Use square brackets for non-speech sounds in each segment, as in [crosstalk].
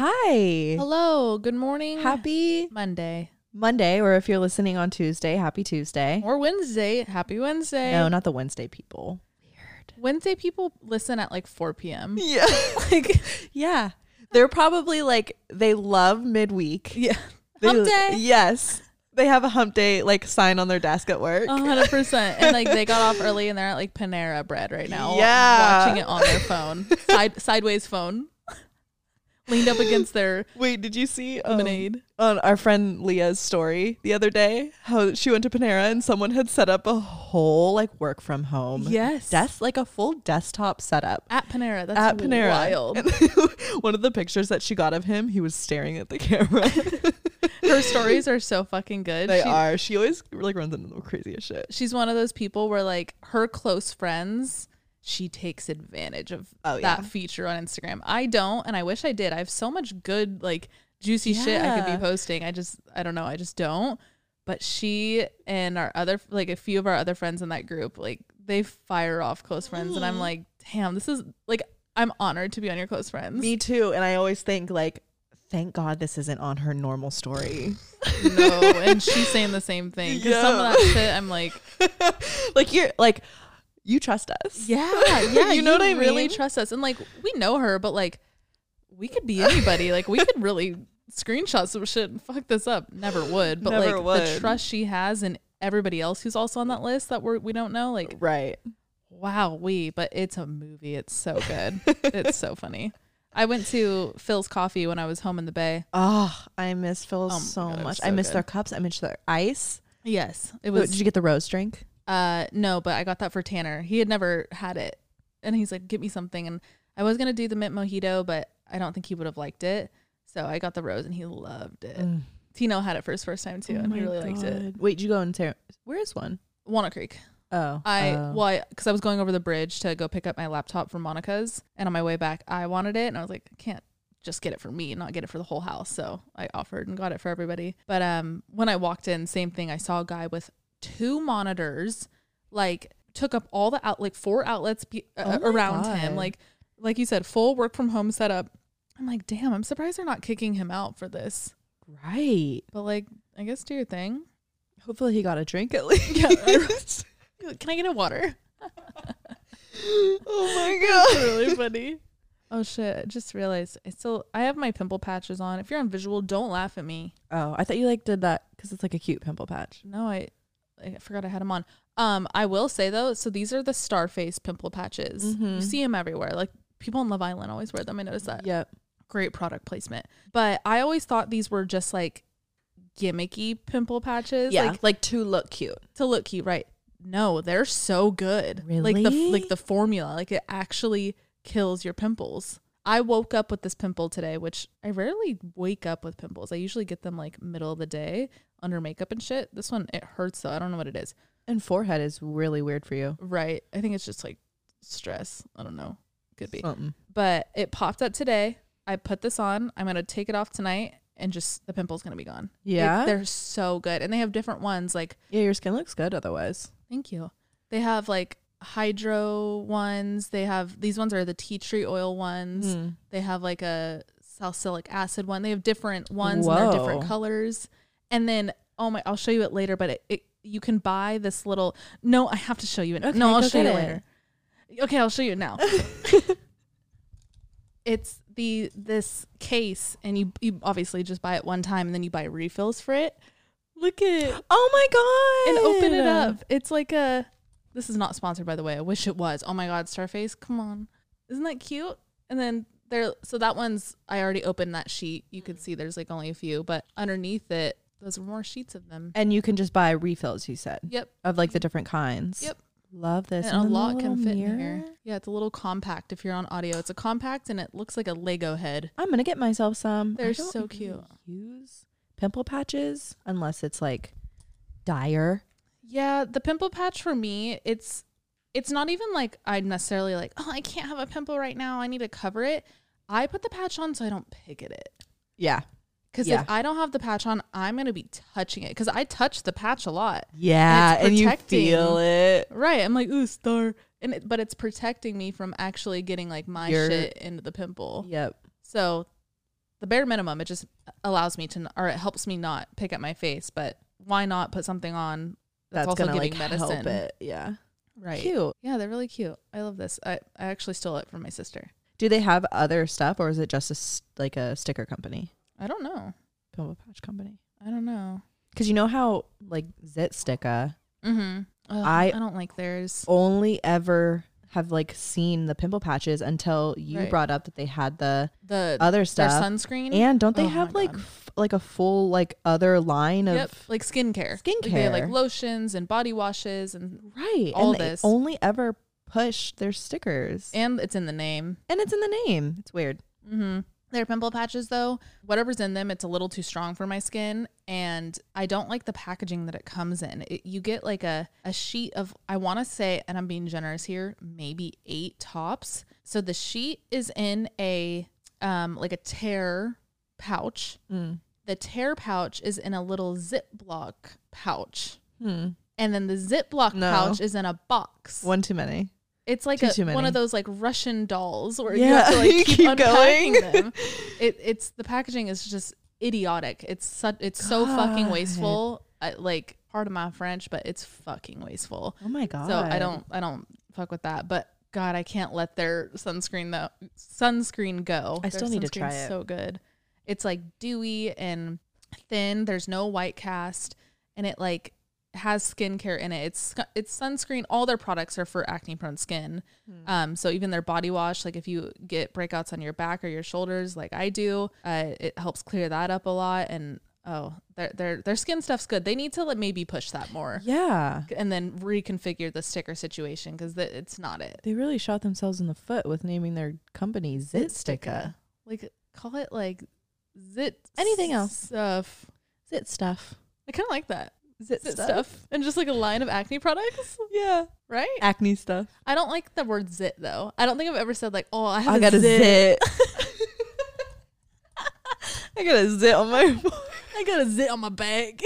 Hi. Hello, good morning. Happy Monday Monday, or if you're listening on Tuesday, happy Tuesday. or Wednesday. Happy Wednesday. No, not the Wednesday people. Weird. Wednesday people listen at like 4 p.m. Yeah. [laughs] [laughs] Like, yeah. They're probably like, they love midweek. yeah. They- Hump day. Yes. They have a hump day like sign on their desk at work. A hundred percent. And like they got off [laughs] early and they're at like Panera Bread right now. Yeah. Watching it on their phone. Side sideways phone. Leaned up against their [laughs] Wait, did you see um, lemonade. on our friend Leah's story the other day how she went to Panera and someone had set up a whole like work from home Yes. desk like a full desktop setup At Panera. That's at Panera. wild. And [laughs] one of the pictures that she got of him, he was staring at the camera. [laughs] Her stories are so fucking good. they She- are. She always like runs into the craziest shit. she's one of those people where like her close friends she takes advantage of Oh, that yeah. feature on Instagram. I don't and I wish I did. I have so much good like juicy shit I could be posting. I just I don't know, I just don't. But she and our other like a few of our other friends in that group, like they fire off close friends and Mm. I'm like, "Damn, this is like I'm honored to be on your close friends." Me too. And I always think like, thank God this isn't on her normal story. [laughs] no, and she's saying the same thing cuz some of that shit I'm like, [laughs] like you're like, you trust us. Yeah, [laughs] yeah. You know what I Really mean? trust us, and like we know her, but like we could be anybody. like we could really screenshot some shit and fuck this up. Never would, but Never like would. the trust she has in everybody else who's also on that list that we're we don't know. Like Right. wow, we. But it's a movie. It's so good. [laughs] it's so funny. I went to Philz Coffee when I was home in the Bay. Oh, I miss Phil Oh so God, much. so I miss good. their cups. I miss their ice. Yes, it was. Did you get the rose drink? Uh, no, but I got that for Tanner. He had never had it, and he's like, "Get me something." And I was gonna do the mint mojito, but I don't think he would have liked it. So I got the rose, and he loved it. Mm. Tino had it for his first time too, Oh and he really liked it. Wait, did you go into where is one? Walnut Creek. Oh, I oh. well, because I, was going over the bridge to go pick up my laptop from Monica's, and on my way back, I wanted it, and I was like, I can't just get it for me, and not get it for the whole house. So I offered and got it for everybody. But um, when I walked in, same thing. I saw a guy with two monitors, like took up all the out, like four outlets be, uh, Oh around him, like like you said, full work from home setup. I'm like, damn, I'm surprised they're not kicking him out for this. right. But like, I guess do your thing. Hopefully he got a drink at [laughs] least. Yeah, [laughs] Can I get a water? [laughs] oh my god. really funny. Oh shit! I just realized I still I have my pimple patches on. If you're on visual, don't laugh at me. Oh, I thought you like did that because it's like a cute pimple patch. No, I I forgot I had them on. Um, I will say though, so these are the Starface pimple patches. You Mhm. see them everywhere. Like people in Love Island always wear them. I noticed that. Yep. Great product placement. But I always thought these were just like gimmicky pimple patches. Yeah, Like like, to look cute. to look cute, right? No, they're so good. Like the Really? like the formula, like it actually kills your pimples. I woke up with this pimple today, which I rarely wake up with pimples. I usually get them like middle of the day under makeup and shit. This one it hurts though. I don't know what it is. And forehead is really weird for you. Right. I think it's just like stress. I don't know. Could be. Something. But it popped up today. I put this on. I'm gonna take it off tonight and just the pimple's gonna be gone. Like, Yeah. they're so good. And they have different ones like yeah, your skin looks good otherwise. Thank you. They have like hydro ones. They have these ones are the tea tree oil ones. Mm. They have like a salicylic acid one. They have different ones and they're different colors. And then oh my, I'll show you it later. But it, it you can buy this little. No, I have to show you it. Okay, no, I'll show you it it. later. Okay, I'll show you it now. [laughs] it's the this case, and you you obviously just buy it one time, and then you buy refills for it. Look at Oh my god. and open it up. It's like a. This is not sponsored, by the way. I wish it was. Oh my god, Starface, come on, isn't that cute? And then there, so that one's. I already opened that sheet. You can mm. see there's like only a few, but underneath it, those are more sheets of them. And you can just buy refills, you said. Yep, Of like the different kinds. Yep. Love this. and a lot can fit in here. Yeah, it's a little compact. If you're on audio, it's a compact, and it looks like a Lego head. I'm gonna get myself some. They're so cute. Use pimple patches unless it's like dire. Yeah, the pimple patch for me, it's it's not even like I'm necessarily like, oh, I can't have a pimple right now. I need to cover it. I put the patch on so I don't pick at it. Yeah. Because Yeah. if I don't have the patch on, I'm gonna be touching it. Because I touch the patch a lot. Yeah, it's and, you feel it. Right. I'm like, ooh, star. And it, but it's protecting me from actually getting like my Your- shit into the pimple. Yep. So the bare minimum. It just allows me to, or it helps me not pick at my face. But why not put something on that's, gonna like medicine? help it. Yeah. Right. Cute. Yeah, they're really cute. I love this. I, I actually stole it from my sister. Do they have other stuff or is it just a like a sticker company? I don't know. Pimple patch company. I don't know. Because you know how like ZitSticka Mm-hmm. I- I don't like theirs. only ever have like seen the pimple patches until you Right. brought up that they had the The other their stuff. sunscreen. And don't they Oh have like f- like a full like other line of like skincare. Like they have like lotions and body washes and right? all and they this. only ever push their stickers, and, and it's in the name. And it's in the name. It's weird. Mm-hmm. Their pimple patches, though, whatever's in them, it's a little too strong for my skin, and I don't like the packaging that it comes in. It, you get like a a sheet of, I want to say, and I'm being generous here, maybe eight tops. So the sheet is in a um like a tear pouch. Mm. The tear pouch is in a little Ziploc pouch. Hmm. And then the Ziploc No. pouch is in a box. One too many. It's like Too, a, too one of those like Russian dolls where Yeah, you have to like [laughs] keep, keep unpacking going. them. [laughs] It, it's the packaging is just idiotic. It's such it's so fucking wasteful. I, like part of my French, but it's fucking wasteful. Oh my god. So I don't I don't fuck with that. But God, I can't let their sunscreen though sunscreen go. I Their still need to try it. So good. It's like dewy and thin. There's no white cast, and it like has skincare in it. It's it's sunscreen. All their products are for acne prone skin. Hmm. Um, so even their body wash, like if you get breakouts on your back or your shoulders, like I do, uh, it helps clear that up a lot. And oh, their their their skin stuff's good. They need to like maybe push that more Yeah. and then reconfigure the sticker situation because it's not it. They really shot themselves in the foot with naming their company Zit. Sticka. Like call it like zit Anything else. stuff. Zit stuff. I kind of like that Zit, zit stuff. and just like a line of acne products, [laughs] Yeah. right? Acne stuff. I don't like the word zit though. I don't think I've ever said like, oh, I have I a got a zit. zit. [laughs] I got a zit on my [laughs] I got a zit on my back.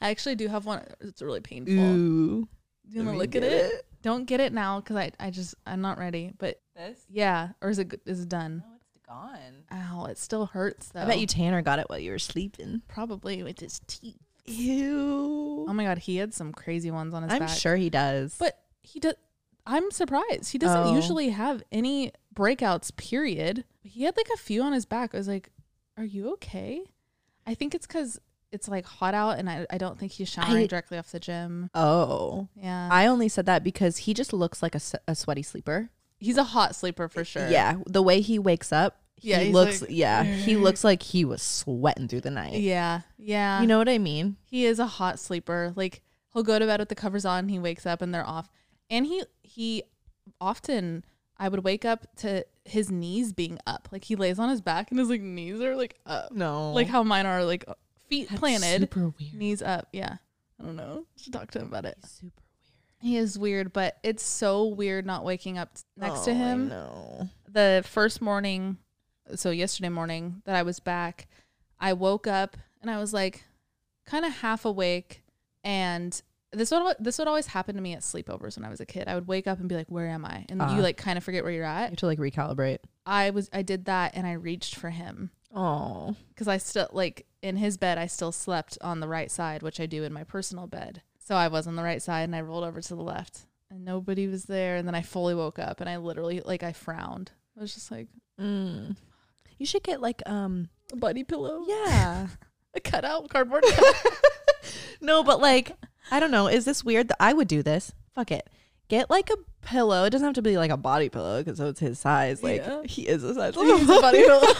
I actually do have one. It's really painful. Ooh. Do you want to look at it? it. Don't get it now because I, I just I'm not ready. But This? yeah, or is it is it done? No, it's gone. Ow, it still hurts though. I bet you Tanner got it while you were sleeping. probably with his teeth. Ew. Oh my god, he had some crazy ones on his I'm back. sure he does. But he does. I'm surprised. He doesn't Oh. usually have any breakouts. Period. He had like a few on his back. I was like, "Are you okay?" I think it's because it's like hot out, and I, I don't think he's showering I- directly off the gym. oh. Yeah, I only said that because he just looks like a, a sweaty sleeper. he's a hot sleeper for sure. Yeah, the way he wakes up, Yeah, he's looks. like- yeah, he looks like he was sweating through the night. yeah, yeah. You know what I mean? he is a hot sleeper. Like he'll go to bed with the covers on, he wakes up and they're off. And he he often I would wake up to his knees being up. Like he lays on his back and his like knees are like up. No, Like how mine are like uh, feet That's planted, Super weird. knees up. Yeah. I don't know. Should talk to him about it. Super weird. He is weird, but it's so weird not waking up next to Oh, I him. know. The first morning, so yesterday morning that I was back, I woke up and I was like kind of half awake and this would this would always happen to me at sleepovers when I was a kid. I would wake up and be like, "Where am I?" And Ah. you like kind of forget where you're You at. have to like recalibrate. I was I did that and I reached for him Oh, because I still like in his bed I still slept on the right side, which I do in my personal bed. So I was on the right side and I rolled over to the left and nobody was there. And then I fully woke up and I literally like I frowned. I was just like mm. You should get like um. a buddy pillow, Yeah. [laughs] a cutout cardboard. cutout. [laughs] no, but like I don't know. Is this weird that I would do this? Fuck it. Get like a pillow. It doesn't have to be like a body pillow because so it's his size. Like Yeah. he is the size. He's a body [laughs] pillow.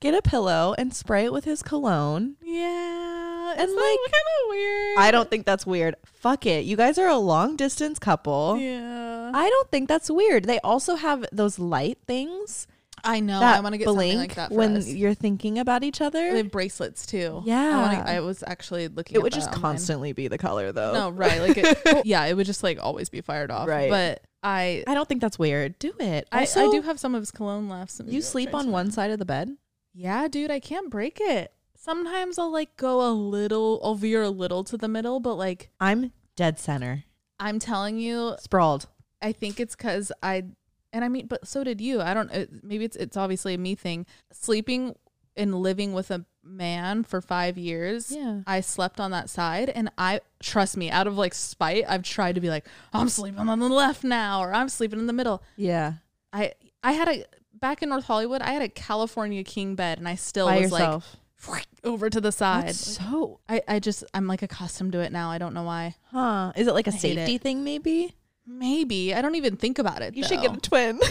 Get a pillow and spray it with his cologne. yeah, And, like kind of weird. I don't think that's weird. Fuck it. You guys are a long distance couple. Yeah, I don't think that's weird. They also have those light things I know. I want to get blink something like that for when us. you're thinking about each other. They have bracelets too. Yeah. I, wanna, I was actually looking. it would just online. constantly be the color though. No, right. Like, it, [laughs] yeah, it would just like always be fired off. Right. But I, I don't think that's weird. Do it. I, Also, I do have some of his cologne left. You sleep on one side of the bed? Yeah, dude, I can't break it. Sometimes I'll like go a little, I'll veer a little to the middle, but like I'm dead center. I'm telling you, Sprawled. I think it's because I, and I mean, but so did you. I don't. It, maybe it's it's obviously a me thing. Sleeping in living with a man for five years, Yeah. I slept on that side. And I, trust me, out of like spite, I've tried to be like, I'm sleeping on the left now, or I'm sleeping in the middle. Yeah. I, I had a, back in North Hollywood, I had a California king bed and I still By was yourself. like [laughs] over to the side. That's so I, I just, I'm like accustomed to it now. I don't know why. huh. Is it like a I safety thing maybe? Maybe. I don't even think about it. You should get a twin. [laughs]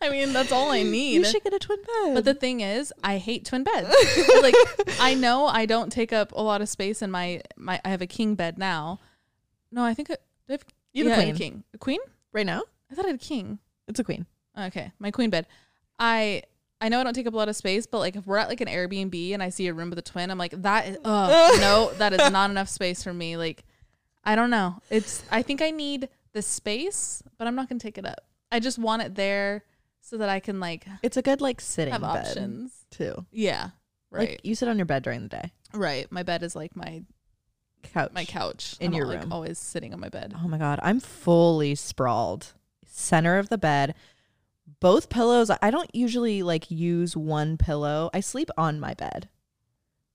I mean, that's all I need. you should get a twin bed. But the thing is, I hate twin beds. [laughs] like I know I don't take up a lot of space in my my. I have a king bed now. No, I think I, I have, You have a yeah, I queen. king. A queen? right now, I thought I had a king. it's a queen. Okay, my queen bed. I I know I don't take up a lot of space, but like if we're at like an Airbnb and I see a room with a twin, I'm like that. Is, [laughs] no, that is not enough space for me. Like I don't know. It's I think I need the space, but I'm not gonna take it up. I just want it there so that I can like It's a good like sitting have bed options. too. Yeah. Right. Like you sit on your bed during the day. right. My bed is like my Couch. my couch In I'm your like room. always sitting on my bed. Oh my god, I'm fully sprawled. Center of the bed. Both pillows. I don't usually like use one pillow. I sleep on my bed.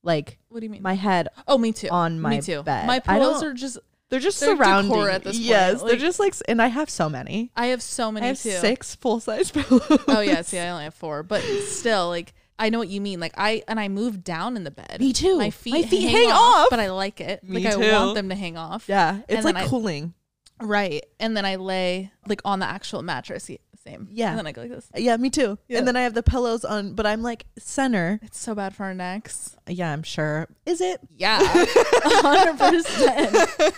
Like What do you mean? my head oh, me too. on my me too. bed. My I pillows don't- are just. They're just they're surrounding. at this point, Yes, they're just like, and I have so many. I have so many I have too. six full size [laughs] pillows. Oh yeah. See, I only have four, but still, like I know what you mean. Like I and I move down in the bed. Me too. My feet, My feet hang, hang off, off. but I like it. Me like I want them to hang off. yeah, it's And like then I- cooling. Right. And then I lay like on the actual mattress. Same. Yeah. And then I go like this. Yeah, me too. Yeah. And then I have the pillows on, but I'm like center. It's so bad for our necks. Yeah, I'm sure. Is it? Yeah. [laughs] hundred percent.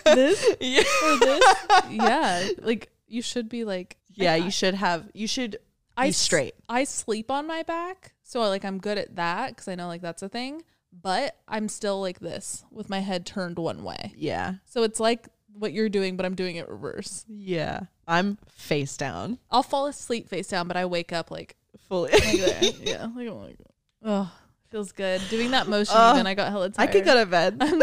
This Yeah. or this. Yeah. Like you should be like Yeah, you should have. You should I be s- straight. I sleep on my back, so like I'm good at that because I know like that's a thing. But I'm still like this with my head turned one way. Yeah. So it's like what you're doing, but I'm doing it reverse. Yeah. I'm face down I'll fall asleep face down, but I wake up like fully. [laughs] like [laughs] yeah, like like, oh, feels good doing that motion. Oh, even I got hella tired. I could go to bed. [laughs] I'm.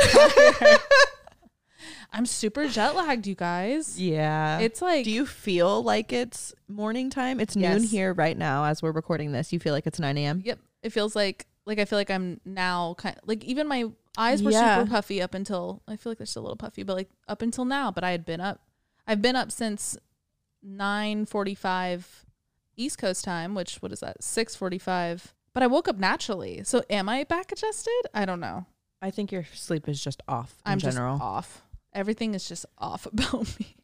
I'm super jet lagged, you guys. yeah. It's like Do you feel like it's morning time? It's noon Yes. here right now as we're recording this. You feel like it's 9 a.m.? Yep. It feels like like I feel like I'm now kind of, like even my eyes were Yeah. super puffy up until I feel like they're still a little puffy, but like up until now. But I had been up. I've been up since nine forty five East Coast time, which what is that? Six forty five. But I woke up naturally. So am I back adjusted? I don't know. I think your sleep is just off in I'm general. just off. Everything is just off [laughs] about me.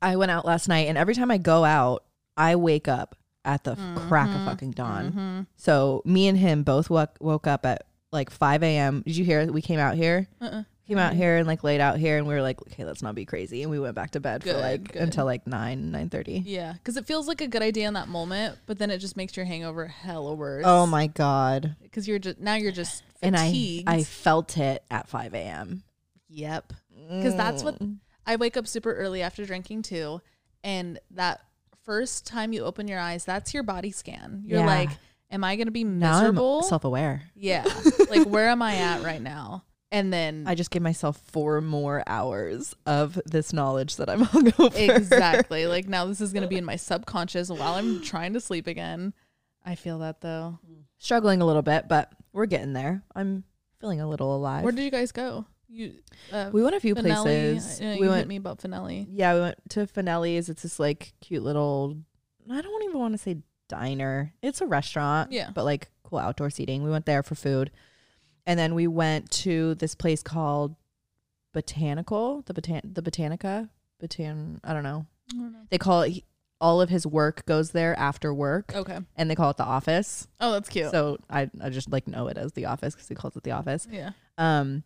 I went out last night, and every time I go out, I wake up at the f crack of fucking dawn. Mhm. So me and him both woke woke up at like 5 a.m. Did you hear? We came out here. Uh-uh. Came out here and like laid out here, and we were like, okay, let's not be crazy, and we went back to bed for like good. until like nine nine thirty. Yeah, because it feels like a good idea in that moment, but then it just makes your hangover hella worse. Oh my god! because you're just now you're just And I. I felt it at 5 a.m. yep. Because that's what Mm. I wake up super early after drinking too, and that first time you open your eyes, that's your body scan. You're Yeah. like, am I gonna be miserable? I'm self aware. yeah. [laughs] like where am I at right now? And then I just gave myself four more hours of this knowledge that I'm [laughs] hungover. exactly [laughs] like now this is gonna be in my subconscious while I'm trying to sleep again. I feel that though. Struggling a little bit, but we're getting there. I'm feeling a little alive. Where did you guys go? You uh, we went a few Finelli? places. I know we went me about Finelli. Yeah, we went to Finelli's. It's this like cute little I don't even want to say diner. It's a restaurant. Yeah. But like cool outdoor seating. We went there for food. And then we went to this place called Botanical, the Botan the Botanica. Botan I don't know. I don't know. They call it all of his work goes there after work Okay. and they call it the office. Oh, that's cute. So I, I just like know it as the office because he calls it the office. yeah. Um,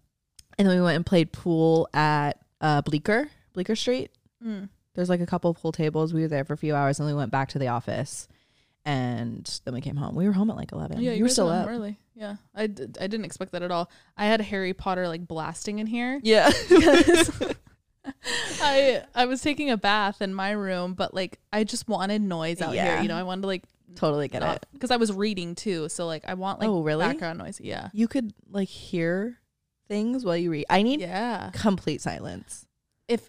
and then we went and played pool at uh Bleecker, Bleecker Street. Mm. There's like a couple of pool tables. We were there for a few hours, and we went back to the office, and then we came home. We were home at like eleven. Yeah, you, were still up. early. Yeah, I, did, I didn't expect that at all. I had Harry Potter like blasting in here. Yeah, [laughs] [laughs] I I was taking a bath in my room, but like I just wanted noise out Yeah. here. You know, I wanted to like totally get it. because I was reading too. So like I want like Oh, really? background noise. Yeah, You could like hear things while you read. I need yeah. complete silence. If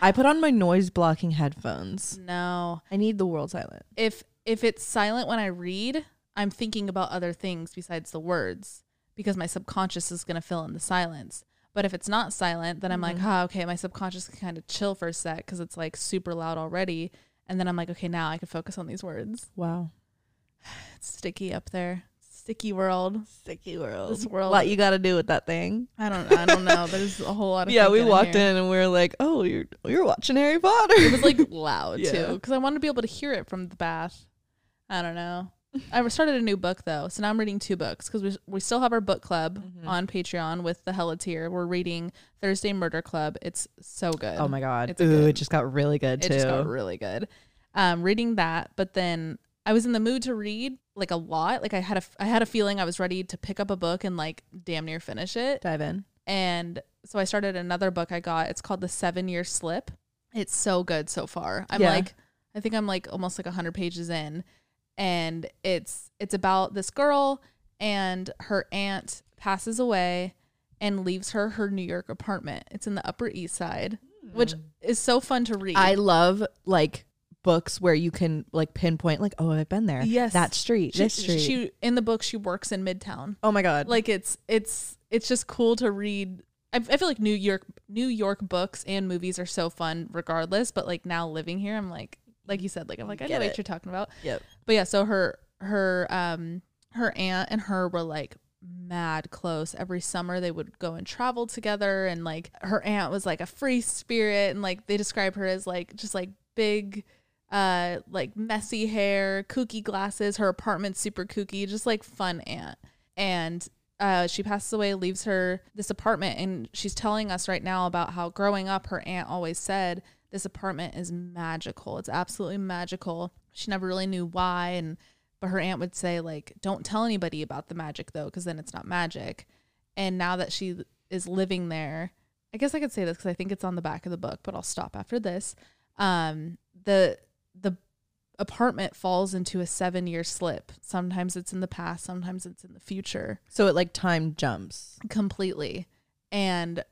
I put on my noise blocking headphones. no, I need the world silent. if if it's silent when I read, I'm thinking about other things besides the words because my subconscious is going to fill in the silence. But if it's not silent, then I'm like, Mhm. ah, okay, my subconscious can kind of chill for a sec because it's like super loud already. And then I'm like, okay, now I can focus on these words. Wow. [sighs] It's sticky up there. Sticky world. Sticky world. This world. What you got to do with that thing? I don't I don't know. There's a whole lot of [laughs] Yeah, we walked here. in and we were like, "Oh, you're you're watching Harry Potter." It was like loud [laughs] Yeah. too because I wanted to be able to hear it from the bath. I don't know. I started a new book though, so now I'm reading two books because we we still have our book club Mhm. on Patreon with the Hella tier. We're reading Thursday Murder Club. It's so good. oh my god. It's Ooh, good. it just got really good it too. just got really good. Um, reading that, but then I was in the mood to read like a lot. Like I had a I had a feeling I was ready to pick up a book and like damn near finish it. Dive in. And so I started another book I got. It's called The Seven Year Slip. It's so good so far. I'm Yeah. like, I think I'm like almost like 100 pages in. And it's it's about this girl and her aunt passes away and leaves her her New York apartment. It's in the Upper East Side, which hmm. is so fun to read. I love like books where you can like pinpoint like, "Oh, I've been there." Yes. That street, she, this street. she in the book she works in Midtown. oh my god. like it's it's it's just cool to read I, I feel like new york new york books and movies are so fun regardless but like now living here i'm like like you said like i'm like i know Get what you're talking about Yep. But yeah so her her um her aunt and her were like mad close every summer they would go and travel together and like her aunt was like a free spirit and like they describe her as like just like big uh like messy hair kooky glasses her apartment's super kooky just like fun aunt and uh, she passes away, leaves her this apartment, and she's telling us right now about how growing up, her aunt always said this apartment is magical. It's absolutely magical. She never really knew why, and but her aunt would say like, "Don't tell anybody about the magic though, because then it's not magic." And now that she is living there, I guess I could say this because I think it's on the back of the book, but I'll stop after this. Um, the the apartment falls into a seven year slip. Sometimes it's in the past, sometimes it's in the future So it like time jumps. completely. And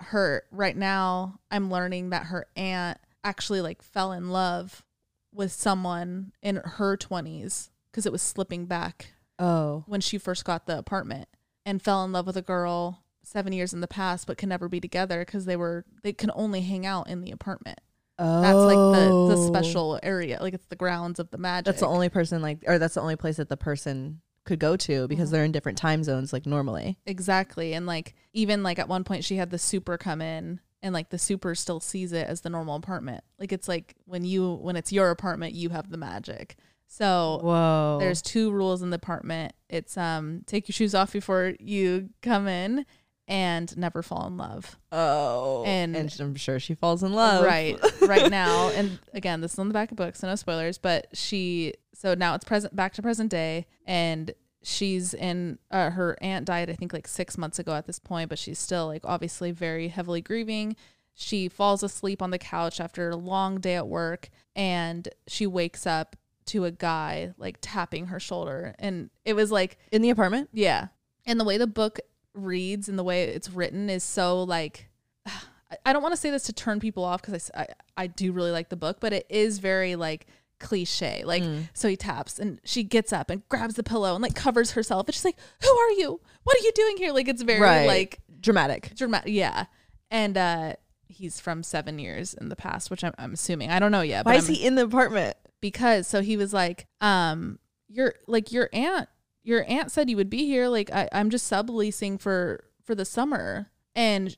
her right now, I'm learning that her aunt actually like fell in love with someone in her 20s because it was slipping back Oh. when she first got the apartment and fell in love with a girl seven years in the past but can never be together because they were they can only hang out in the apartment Oh. that's like the the special area like it's the grounds of the magic That's the only person like or that's the only place that the person could go to because Mhm. they're in different time zones like normally. Exactly. And like even like at one point she had the super come in and like the super still sees it as the normal apartment. Like it's like when you when it's your apartment, you have the magic. So Whoa. there's two rules in the apartment. It's um take your shoes off before you come in and never fall in love. oh. and- And, I'm sure she falls in love. Right. [laughs] right now. And again, this is on the back of books, so no spoilers, but she so now it's present back to present day and she's in uh, her aunt died I think like 6 months ago at this point, but she's still like obviously very heavily grieving. She falls asleep on the couch after a long day at work and she wakes up to a guy like tapping her shoulder and it was like In the apartment? yeah. And the way the book reads and the way it's written is so like [sighs] I- I don't want to say this to turn people off because I I do really like the book, but it is very like cliche. Like, Mm. so he taps and she gets up and grabs the pillow and like covers herself. And she's like, Who are you? What are you doing here? Like, it's very Right. like Dramatic. dramatic. Yeah. And uh, he's from seven years in the past, which I'm, I'm assuming. I don't know yet. Why but is I'm- he in the apartment? because so he was like um your like your aunt your aunt said you would be here like I, i'm just subleasing for for the summer and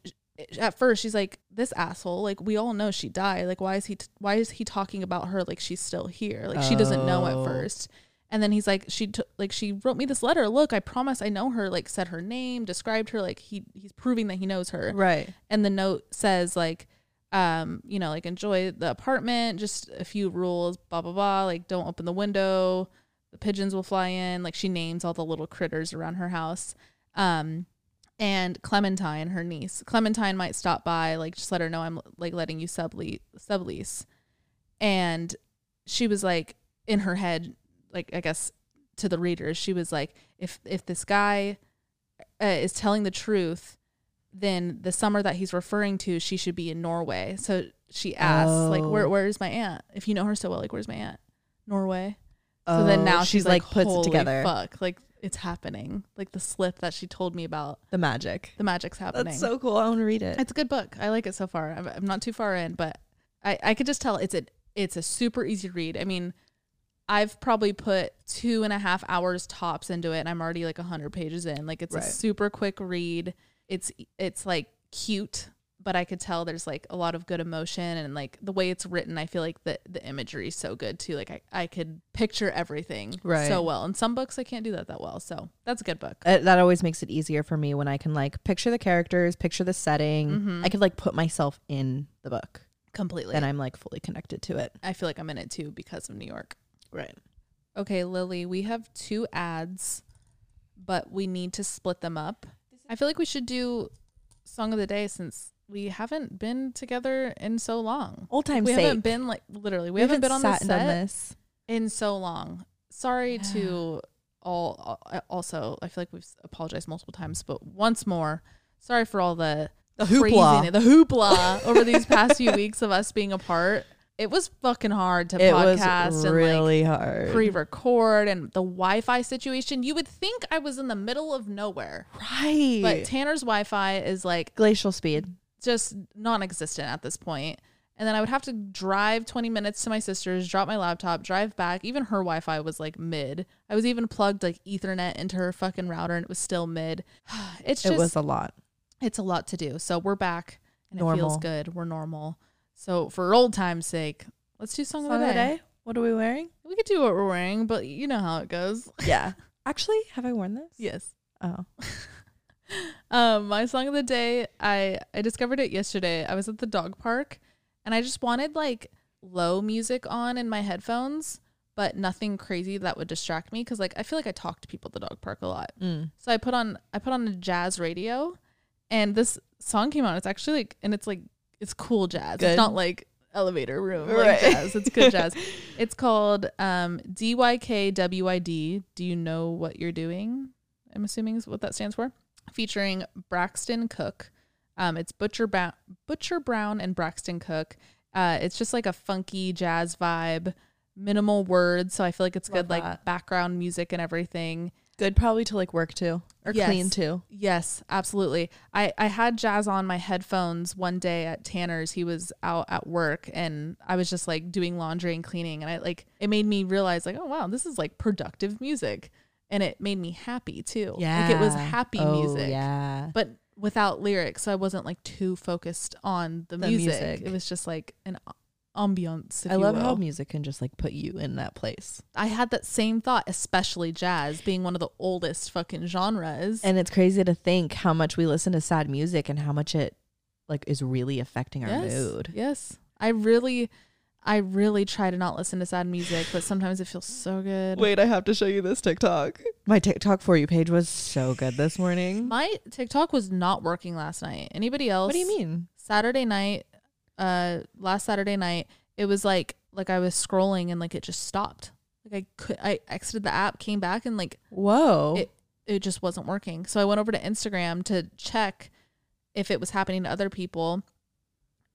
at first she's like this asshole like we all know she died. Like why is he t- why is he talking about her like she's still here? Like she doesn't know Oh. at first. And then he's like she t- like she wrote me this letter. Look i promise i know her like said her name described her like he he's proving that he knows her. Right. and the note says like um you know like enjoy the apartment just a few rules blah blah blah like don't open the window the pigeons will fly in like she names all the little critters around her house. Um and clementine her niece. Clementine might stop by like just let her know i'm like letting you sublease sublease. And she was like in her head like i guess to the readers she was like if if this guy uh, is telling the truth then the summer that he's referring to she should be in norway. So she asks like where Oh. where's my aunt? If you know her so well like where's my aunt? Norway. So then Oh, now she's she's like, like, puts it together. Fuck, like it's happening. Like the slip that she told me about, The magic. the magic's happening. That's so cool. I want to read it. It's a good book. I like it so far. I'm, I'm not too far in, but I, I could just tell it's a it's a super easy read. I mean, I've probably put two and a half hours tops into it, and I'm already like a hundred pages in. Like it's Right. a super quick read. It's it's like cute, but I could tell there's like a lot of good emotion and like the way it's written. I feel like the the imagery is so good too. Like I I could picture everything Right. so well. In some books, I can't do that that well. So that's a good book. Uh, that always makes it easier for me when I can like picture the characters, picture the setting. Mhm. I could like put myself in the book Completely. and I'm like fully connected to it. I feel like I'm in it too because of New York. Right. Okay, Lily, we have two ads, but we need to split them up. I feel like we should do song of the day since we haven't been together in so long. Old time's we sake. haven't been like literally we, haven't, been on the sat and done set this. in so long. Sorry to all. uh, Also, I feel like we've apologized multiple times, but once more, sorry for all the The hoopla. the hoopla over these past few weeks of us being apart. It was fucking hard to It podcast was and like really hard. pre-record and the Wi-Fi situation. You would think I was in the middle of nowhere, right. but Tanner's Wi-Fi is like glacial speed. Just non-existent at this point. And then I would have to drive 20 minutes to my sister's, drop my laptop, drive back. Even her Wi-Fi was like mid. I was even plugged like Ethernet into her fucking router, and it was still mid. [sighs] It's just it was a lot. it's a lot to do. So we're back, and it feels good. We're normal. So for old time's sake, let's do song, of the day. What are we wearing? We could do what we're wearing, but you know how it goes. Yeah. [laughs] Actually, have I worn this? Yes. Oh. [laughs] [laughs] Um, my song of the day, I I discovered it yesterday. I was at the dog park and I just wanted like low music on in my headphones, but nothing crazy that would distract me cuz like I feel like I talk to people at the dog park a lot. Mm. So I put on I put on a jazz radio and this song came on. It's actually like and it's like it's cool jazz. Good. It's not like elevator room like jazz. It's good jazz. [laughs] It's called um DYKWYD. Do you know what you're doing? I'm assuming is what that stands for. Featuring Braxton Cook. Um, it's Butcher Brown, Butcher Brown and Braxton Cook. Uh, it's just like a funky jazz vibe, minimal words, so I feel like it's Love good like background music and everything. Good probably to like work to or Yes. clean too. Yes, absolutely. I, I had jazz on my headphones one day at Tanner's. He was out at work and I was just like doing laundry and cleaning and I like it made me realize like, oh wow, this is like productive music. And it made me happy too. Like it was happy Oh, music. Yeah. But without lyrics. So I wasn't like too focused on the, The music. music. It was just like an ambiance. I love how music can just like put you in that place. I had that same thought, especially jazz being one of the oldest fucking genres. And it's crazy to think how much we listen to sad music and how much it like is really affecting our yes, mood. Yes. I really I really try to not listen to sad music, but sometimes it feels so good. Wait, I have to show you this TikTok. My TikTok for you page was so good this morning. My TikTok was not working last night. Anybody else? What do you mean? Saturday night, uh last Saturday night, it was like like I was scrolling and like it just stopped. Like I could I exited the app, came back and like Whoa. it it just wasn't working. So I went over to Instagram to check if it was happening to other people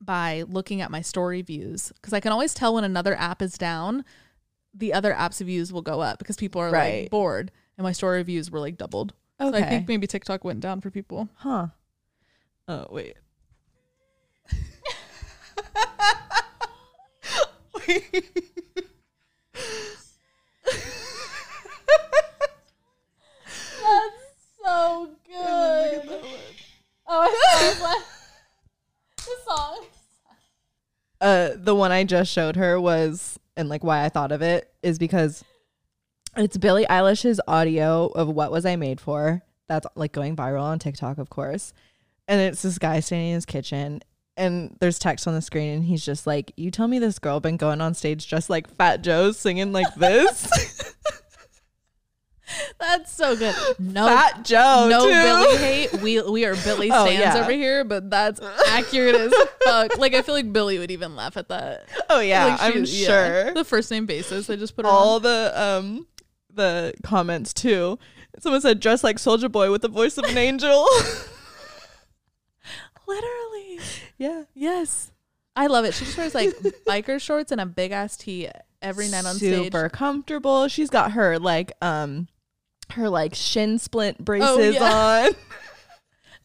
by looking at my story views because I can always tell when another app is down, the other app's views will go up because people are Right. like bored and my story views were like doubled. okay. So I think maybe TikTok went down for people. huh. Oh, wait. That's so good. Oh, the song. Uh the one I just showed her was and like why I thought of it is because it's Billie Eilish's audio of what was I made for. That's like going viral on TikTok, of course. And it's this guy standing in his kitchen and there's text on the screen and he's just like, You tell me this girl been going on stage just like Fat Joe singing like this? [laughs] That's so good. No, Fat Joe. no too. Billie hate. We we are Billie [laughs] Oh, yeah. over here, but that's [laughs] accurate as fuck. Like I feel like Billie would even laugh at that. Oh yeah, Like, I'm yeah. sure. The first name basis. I just put all on. the um the comments too. Someone said dress like Soldier Boy with the voice of an angel. [laughs] Literally. yeah. Yes. I love it. She just wears like biker shorts and a big ass tee every night on stage. super comfortable. She's got her like um her like shin splint braces Oh, yeah. on.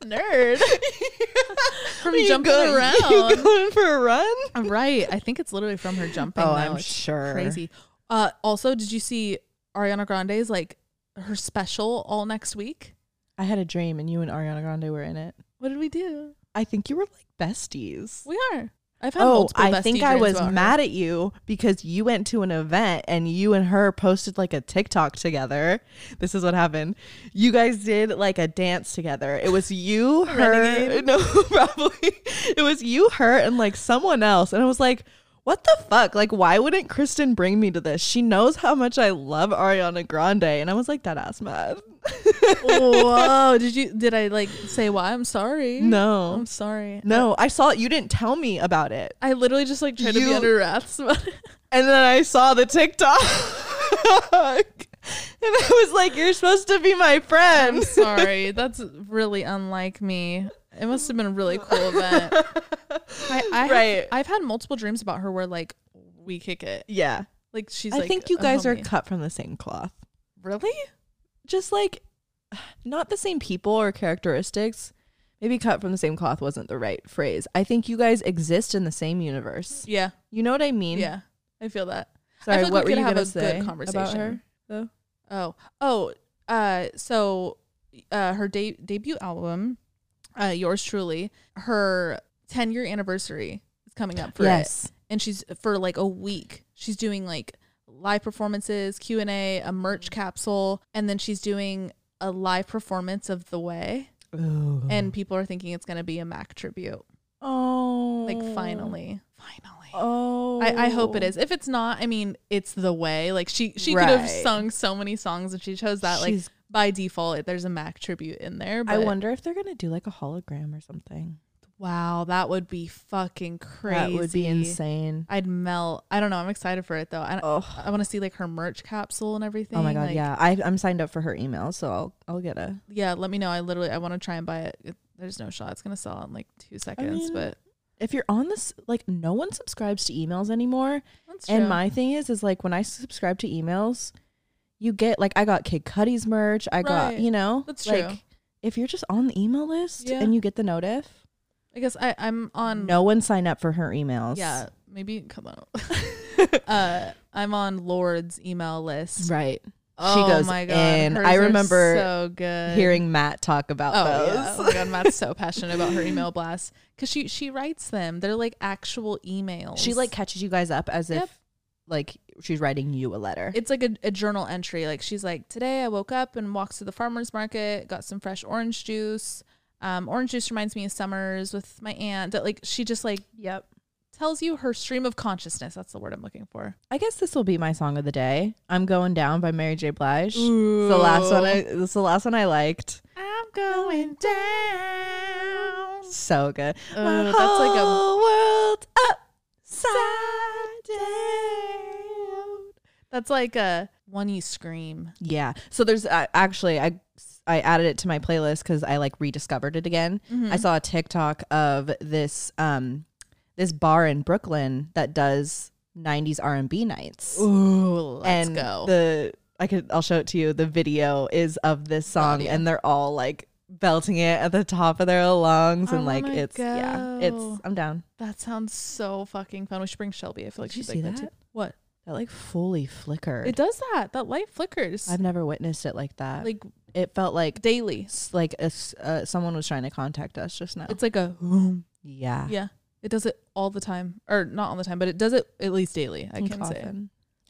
[laughs] Nerd. [laughs] From You jumping go- around. You going for a run? Right. I think it's literally from her jumping. Oh, though. I'm It's sure. Crazy. Uh, also, did you see Ariana Grande's like her special all next week? I had a dream and you and Ariana Grande were in it. What did we do? I think you were like besties. We are. I've had Oh, I think I was her. mad at you because you went to an event and you and her posted like a TikTok together. This is what happened. You guys did like a dance together. It was you, [laughs] her, Renegade? [laughs] no, [laughs] probably. It was you, her, and like someone else. And I was like, what the fuck? Like, why wouldn't Kristen bring me to this? She knows how much I love Ariana Grande. And I was like, that ass mad. Whoa! [laughs] Did you? Did I like say why? I'm sorry. No. I'm sorry. No, I saw it. You didn't tell me about it. I literally just like tried to be You- under wraps. And then I saw the TikTok. [laughs] and I was like, You're supposed to be my I'm friend. sorry. [laughs] That's really unlike me. It must have been a really cool event. [laughs] I, I have- Right. I've had multiple dreams about her where like we kick it. Yeah. Like she's. I like, think you guys are cut from the same cloth. really. Just like [sighs] not the same people or characteristics. Maybe cut from the same cloth wasn't the right phrase. I think you guys exist in the same universe. Yeah. You know what I mean? Yeah. I feel that. Sorry, feel like what we were you have gonna a good say about her? Though? Oh, oh, uh, so, uh, her de- debut album, uh, yours truly, her 10 year anniversary is coming up for it, and she's for like a week. She's doing like live performances, Q and A, merch capsule, and then she's doing a live performance of The Way, Ooh. and people are thinking it's gonna be a Mac tribute. oh, Like finally, finally. Oh, I, I hope it is. If it's not, I mean, it's the way. Like she she could have sung so many songs and she chose that. Like She's- by default, there's a Mac tribute in there. I wonder if they're gonna do like a hologram or something. Wow, that would be fucking crazy. That would be insane. I'd melt. I don't know. I'm excited for it though. I, Oh, I want to see like her merch capsule and everything. oh my god, like, yeah. I, I'm signed up for her email, so I'll I'll get a. yeah. Let me know. I literally I want to try and buy it. it. There's no shot. It's gonna sell in like two seconds. mean, but If you're on this, like, no one subscribes to emails anymore. that's And my thing is, is like when I subscribe to emails, you get like I got Kid Cudi's merch. I got you know That's like true. if you're just on the email list Yeah. and you get the notif, I guess I I'm on. no one signed up for her emails. Yeah, maybe come on. [laughs] uh, I'm on Lorde's email list. right. Oh goes my god, hers I remember so good. Hearing Matt talk about Oh those. yeah. Oh my god, Matt's so [laughs] passionate about her email blasts because she she writes them. They're like actual emails. She like catches you guys up as Yep. if like she's writing you a letter. it's like a, a journal entry. Like she's like, today I woke up and walked to the farmer's market, got some fresh orange juice. Um, orange juice reminds me of summers with my aunt. That like she just like yep. tells you her stream of consciousness. That's the word I'm looking for. I guess this will be my song of the day. I'm going down by Mary J. Blige. It's the last one. I, it's the last one I liked. I'm going down. So good. Uh, My that's like a- world upside down. That's like a one you scream. Yeah. So there's uh, actually I I added it to my playlist because I like rediscovered it again. Mm-hmm. I saw a TikTok of this um this bar in Brooklyn that does 90s R&B nights. Ooh, let's and go. the I could I'll show it to you. The video is of this song Audio. and they're all like belting it at the top of their lungs I and like it's yeah, it's. I'm down. that sounds so fucking fun. We should bring Shelby. I feel like Did she'd see like that? that? too. What? That like fully flickered. It does that. That light flickers. I've never witnessed it like that. like it felt like daily. s- like a s uh, someone was trying to contact us just now. It's like a boom. yeah. Yeah. It does it all the time. Or not all the time, but it does it at least daily. I can say.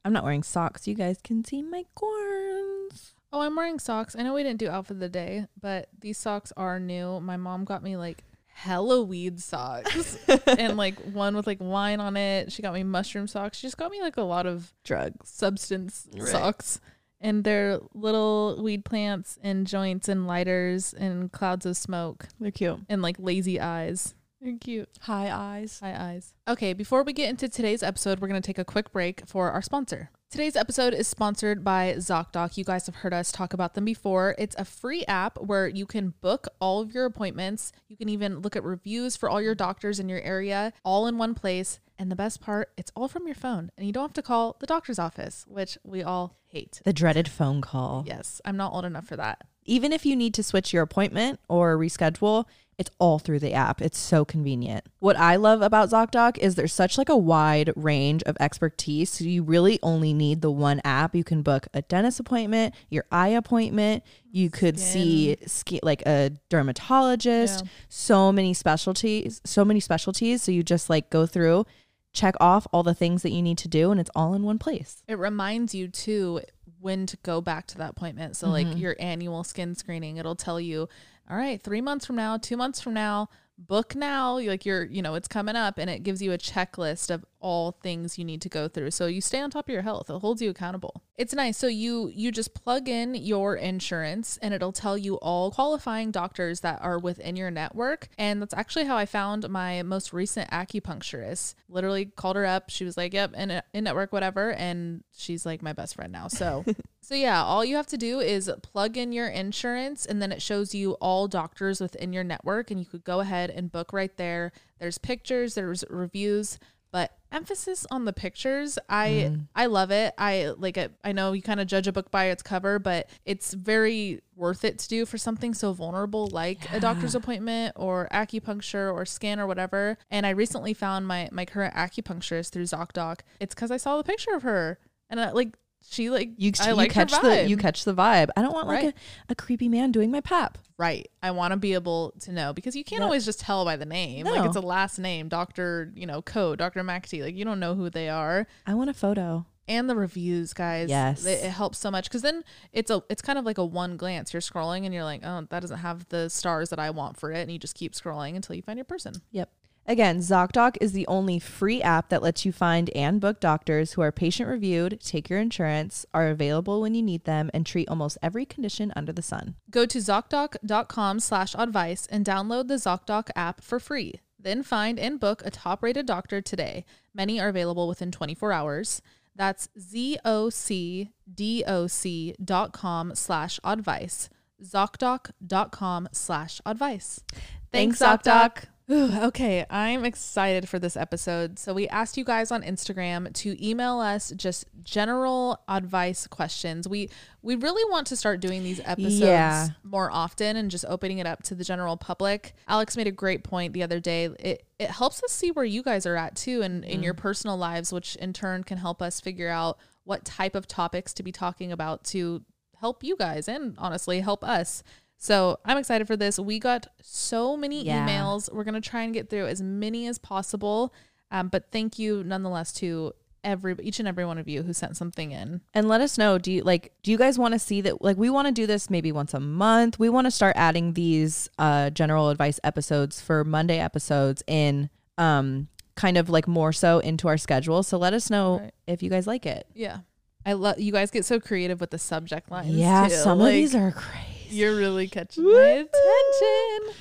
I'm not wearing socks. You guys can see my corns. Oh, I'm wearing socks. I know we didn't do outfit of the day, but these socks are new. My mom got me like hella weed socks [laughs] and like one with like wine on it. She got me mushroom socks. She just got me like a lot of Drugs. substance Right. socks. And they're little weed plants and joints and lighters and clouds of smoke They're cute. and like lazy eyes. They're cute. High eyes. Hi, eyes. Okay, before we get into today's episode, we're going to take a quick break for our sponsor. Today's episode is sponsored by ZocDoc. You guys have heard us talk about them before. It's a free app where you can book all of your appointments. You can even look at reviews for all your doctors in your area, all in one place. And the best part, it's all from your phone and you don't have to call the doctor's office, which we all hate. The dreaded phone call. Yes, I'm not old enough for that. Even if you need to switch your appointment or reschedule, it's all through the app. It's so convenient. What I love about ZocDoc is there's such like a wide range of expertise. So you really only need the one app. You can book a dentist appointment, your eye appointment. You could see like a dermatologist. Yeah. So many specialties, so many specialties. So you just like go through, check off all the things that you need to do, and it's all in one place. It reminds you too when to go back to that appointment. So, like mm-hmm. your annual skin screening, it'll tell you, all right, three months from now, two months from now, book now. Like you're, you know, it's coming up and it gives you a checklist of all things you need to go through. So you stay on top of your health. It holds you accountable. It's nice. So you you just plug in your insurance and it'll tell you all qualifying doctors that are within your network. And that's actually how I found my most recent acupuncturist. Literally called her up. She was like, "Yep, in in network whatever." And she's like my best friend now. So [laughs] so yeah, all you have to do is plug in your insurance and then it shows you all doctors within your network and you could go ahead and book right there. There's pictures, there's reviews, but emphasis on the pictures. I mm. I love it. I like it. I know you kind of judge a book by its cover, but it's very worth it to do for something so vulnerable like a doctor's appointment or acupuncture or scan or whatever. And I recently found my my current acupuncturist through ZocDoc. It's cuz I saw the picture of her and I, like she like You, I you like catch the vibe. you catch the vibe. I don't want like Right. a, a creepy man doing my pap. Right. I want to be able to know because you can't always just tell by the name. No. Like it's a last name, Dr. You know, Co, Dr. McAtee. Like you don't know who they are. I want a photo. And the reviews, guys. Yes. It, it helps so much because then it's a it's kind of like a one glance. You're scrolling and you're like, oh, that doesn't have the stars that I want for it. And you just keep scrolling until you find your person. Yep. Again, ZocDoc is the only free app that lets you find and book doctors who are patient reviewed, take your insurance, are available when you need them, and treat almost every condition under the sun. Go to ZocDoc.com slash oddvice and download the ZocDoc app for free. Then find and book a top rated doctor today. Many are available within 24 hours. That's Z-O-C-D-O-C dot com slash oddvice. ZocDoc.com slash oddvice. Thanks, ZocDoc. Ooh, okay, I'm excited for this episode. So we asked you guys on Instagram to email us just general advice questions. We we really want to start doing these episodes Yeah. more often and just opening it up to the general public. Alex made a great point the other day. It it helps us see where you guys are at too and in mm. your personal lives, which in turn can help us figure out what type of topics to be talking about to help you guys and honestly help us. So I'm excited for this. We got so many Yeah. emails. We're gonna try and get through as many as possible. Um, but thank you nonetheless to every each and every one of you who sent something in. And let us know do you like do you guys want to see that like we want to do this maybe once a month. We want to start adding these uh general advice episodes for Monday episodes in um kind of like more so into our schedule. So let us know Right. if you guys like it. Yeah. I love you guys get so creative with the subject lines. Yeah, too. some of these are crazy. You're really catching my attention.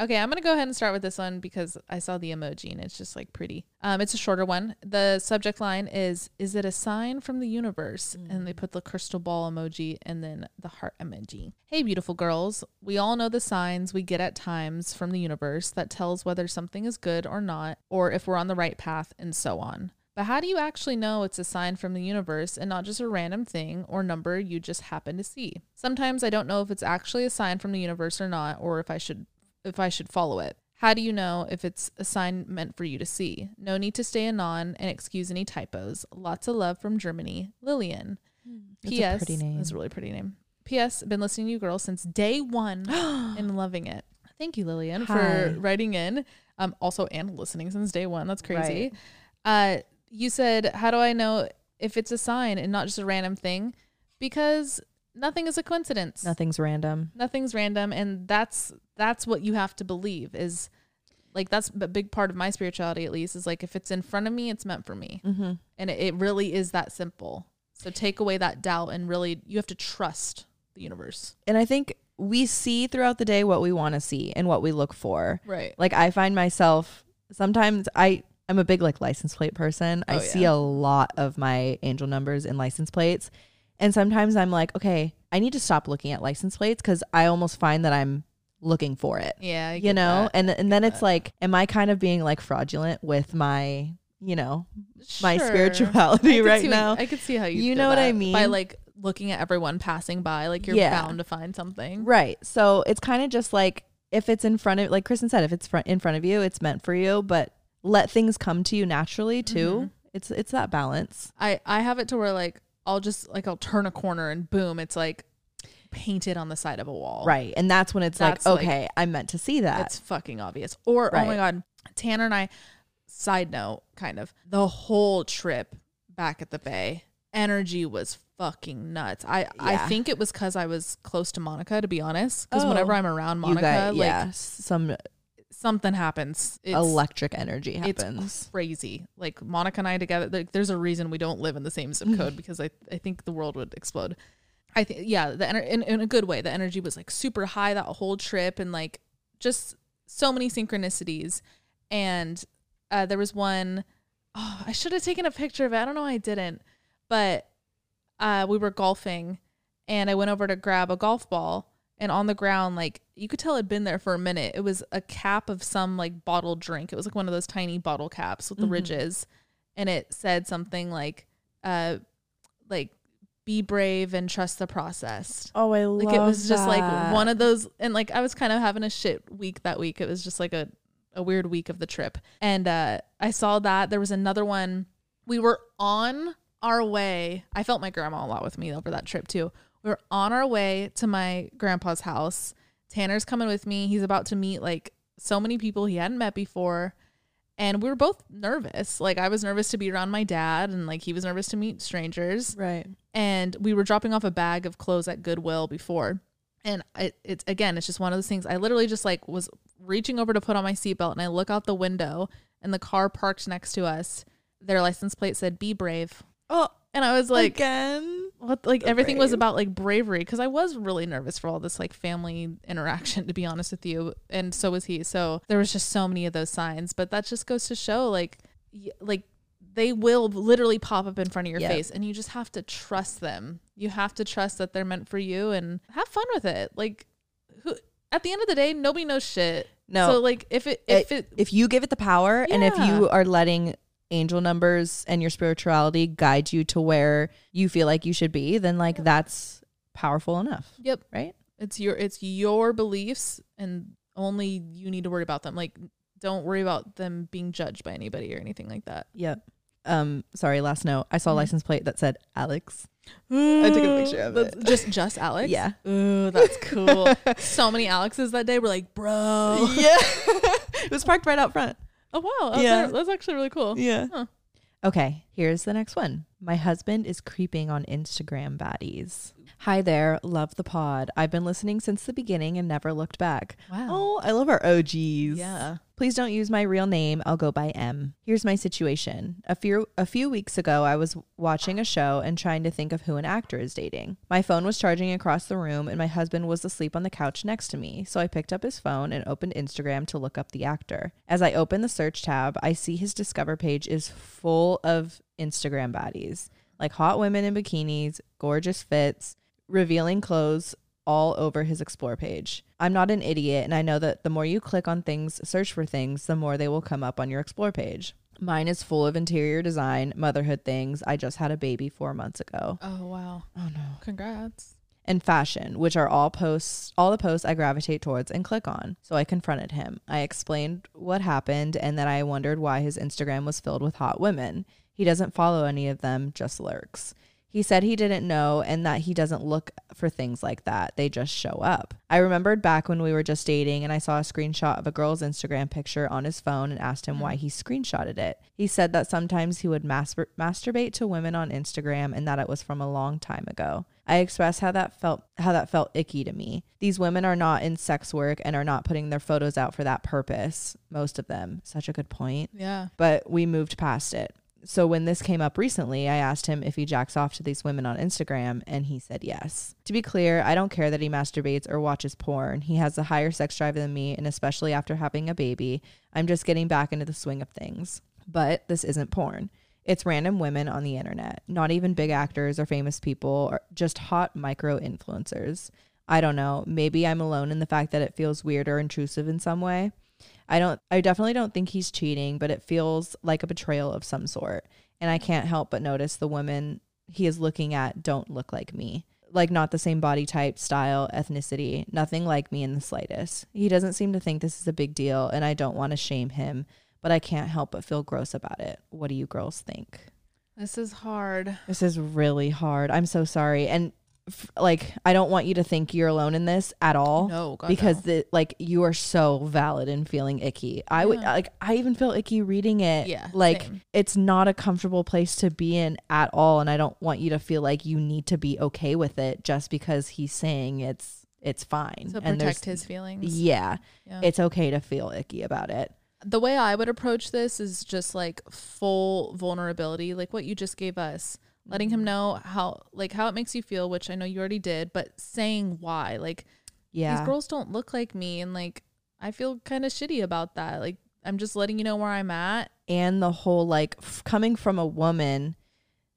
Okay, I'm gonna go ahead and start with this one because I saw the emoji and it's just like pretty. Um, it's a shorter one. The subject line is "Is it a sign from the universe?" And they put the crystal ball emoji and then the heart emoji. Hey, beautiful girls. We all know the signs we get at times from the universe that tells whether something is good or not, or if we're on the right path, and so on. But how do you actually know it's a sign from the universe and not just a random thing or number you just happen to see? Sometimes I don't know if it's actually a sign from the universe or not, or if I should if I should follow it. How do you know if it's a sign meant for you to see? No need to stay anon and excuse any typos. Lots of love from Germany, Lillian. That's a P.S. pretty name. That's a really pretty name. P.S. Been listening to you girls since day one [gasps] and loving it. Thank you, Lillian, Hi. for writing in. Um, also and listening since day one. That's crazy. Right. Uh, you said, "How do I know if it's a sign and not just a random thing?" Because nothing is a coincidence. Nothing's random. Nothing's random, and that's that's what you have to believe is like that's a big part of my spirituality at least is like if it's in front of me it's meant for me Mm-hmm. and it, it really is that simple so take away that doubt and really you have to trust the universe And I think we see throughout the day what we want to see and what we look for. right Like I find myself sometimes I I'm a big like license plate person. I Oh, see yeah. a lot of my angel numbers in license plates. And sometimes I'm like, okay, I need to stop looking at license plates cuz I almost find that I'm looking for it. yeah you know? that. And and then it's that. like am I kind of being like fraudulent with my you know, my Sure. spirituality right see now. I could see how you. You know what I mean? by like looking at everyone passing by. Like you're Yeah. bound to find something. Right. So it's kind of just like if it's in front of, like Kristen said, if it's front in front of you, it's meant for you. But let things come to you naturally too. Mm-hmm. It's it's that balance. I I have it to where like I'll just like I'll turn a corner and boom, it's like painted on the side of a wall. Right. And that's when it's That's, like, like- okay, I'm meant to see that. It's fucking obvious. Or oh my god, Tanner and I. Side note, kind of the whole trip back at the bay, energy was fucking nuts. I I think it was because I was close to Monica, to be honest. Because Oh. whenever I'm around Monica, got, like yeah, some something happens. It's, electric energy happens. it's crazy. Like Monica and I together, like, there's a reason we don't live in the same zip code because I, I think the world would explode. I think, yeah, the ener- in, in a good way. The energy was like super high that whole trip and like just so many synchronicities. And uh, there was one, oh, I should have taken a picture of it. I don't know why I didn't, but uh, we were golfing and I went over to grab a golf ball and on the ground, like you could tell it'd been there for a minute. It was a cap of some like bottled drink. It was like one of those tiny bottle caps with the Mhm. ridges. And it said something like, uh, like, be brave and trust the process. Oh, I love Like it was just like one of those and like I was kind of having a shit week that week. It was just like a, a weird week of the trip. And uh I saw that. There was another one. We were on our way. I felt my grandma a lot with me over that trip too. We were on our way to my grandpa's house. Tanner's coming with me. He's about to meet like so many people he hadn't met before. And we were both nervous. Like I was nervous to be around my dad and like he was nervous to meet strangers right. and we were dropping off a bag of clothes at Goodwill before. And it, it's again, it's just one of those things. I literally just like was reaching over to put on my seatbelt, and I look out the window, and the car parked next to us. Their license plate said "Be brave," Oh, and I was like, again. "What?" Like So everything was about like bravery because I was really nervous for all this like family interaction, to be honest with you, and so was he. So there was just so many of those signs, but that just goes to show like, y- like they will literally pop up in front of your Yep. face and you just have to trust them. You have to trust that they're meant for you and have fun with it. Like who at the end of the day, nobody knows shit. No. So like if it It- if it, if you give it the power and if you are letting angel numbers and your spirituality guide you to where you feel like you should be, then like that's powerful enough, yep, right? it's your it's your beliefs and only you need to worry about them. Like don't worry about them being judged by anybody or anything like that. Yep. Um, sorry, last note. I saw a Mhm. license plate that said Alex. I took a picture of That's it. Just just Alex. Yeah. Ooh, that's cool. [laughs] so many Alexes that day were like, bro. Yeah. [laughs] it was parked right out front. Oh wow. That's, Yeah. that's actually really cool. Yeah. Huh. Okay, here's the next one. My husband is creeping on Instagram baddies. Hi there, love the pod. I've been listening since the beginning and never looked back. Wow. Oh, I love our OGs. Yeah. Please don't use my real name. I'll go by M. Here's my situation. A few a few weeks ago, I was watching a show and trying to think of who an actor is dating. My phone was charging across the room and my husband was asleep on the couch next to me. So I picked up his phone and opened Instagram to look up the actor. As I open the search tab, I see his discover page is full of Instagram baddies, like hot women in bikinis, gorgeous fits, revealing clothes all over his explore page. I'm not an idiot, and I know that the more you click on things, search for things, the more they will come up on your explore page. Mine is full of interior design, motherhood things. I just had a baby four months ago. Oh wow. Oh no. Congrats. And fashion, which are all posts, all the posts I gravitate towards and click on. So I confronted him. I explained what happened and that I wondered why his Instagram was filled with hot women. He doesn't follow any of them, just lurks. He said he didn't know and that he doesn't look for things like that. They just show up. I remembered back when we were just dating and I saw a screenshot of a girl's Instagram picture on his phone and asked him why mm. he screenshotted it. He said that sometimes he would mastur- masturbate to women on Instagram and that it was from a long time ago. I expressed how that felt how that felt icky to me. These women are not in sex work and are not putting their photos out for that purpose. Most of them. Such a good point Yeah. but we moved past it. So when this came up recently, I asked him if he jacks off to these women on Instagram, and he said yes. To be clear, I don't care that he masturbates or watches porn. He has a higher sex drive than me, and especially after having a baby, I'm just getting back into the swing of things. But this isn't porn. It's random women on the internet, not even big actors or famous people, or just hot micro influencers. I don't know. Maybe I'm alone in the fact that it feels weird or intrusive in some way. I don't I definitely don't think he's cheating, but it feels like a betrayal of some sort. And I can't help but notice the women he is looking at don't look like me. Like not the same body type, style, ethnicity, nothing like me in the slightest. He doesn't seem to think this is a big deal and I don't want to shame him, but I can't help but feel gross about it. What do you girls think? This is hard. This is really hard. I'm so sorry. And f- like I don't want you to think you're alone in this at all No, God, because no. the like you are so valid in feeling icky. I would Yeah. like I even feel icky reading it. Yeah, Like same. it's not a comfortable place to be in at all and I don't want you to feel like you need to be okay with it just because he's saying it's it's fine. to and there's protect his feelings. Yeah. Yeah. It's okay to feel icky about it. the way I would approach this is just like full vulnerability, like what you just gave us, letting Mm-hmm. him know how like how it makes you feel, which I know you already did, but saying why. Like Yeah. these girls don't look like me and like I feel kind of shitty about that. Like I'm just letting you know where I'm at. and the whole like f- coming from a woman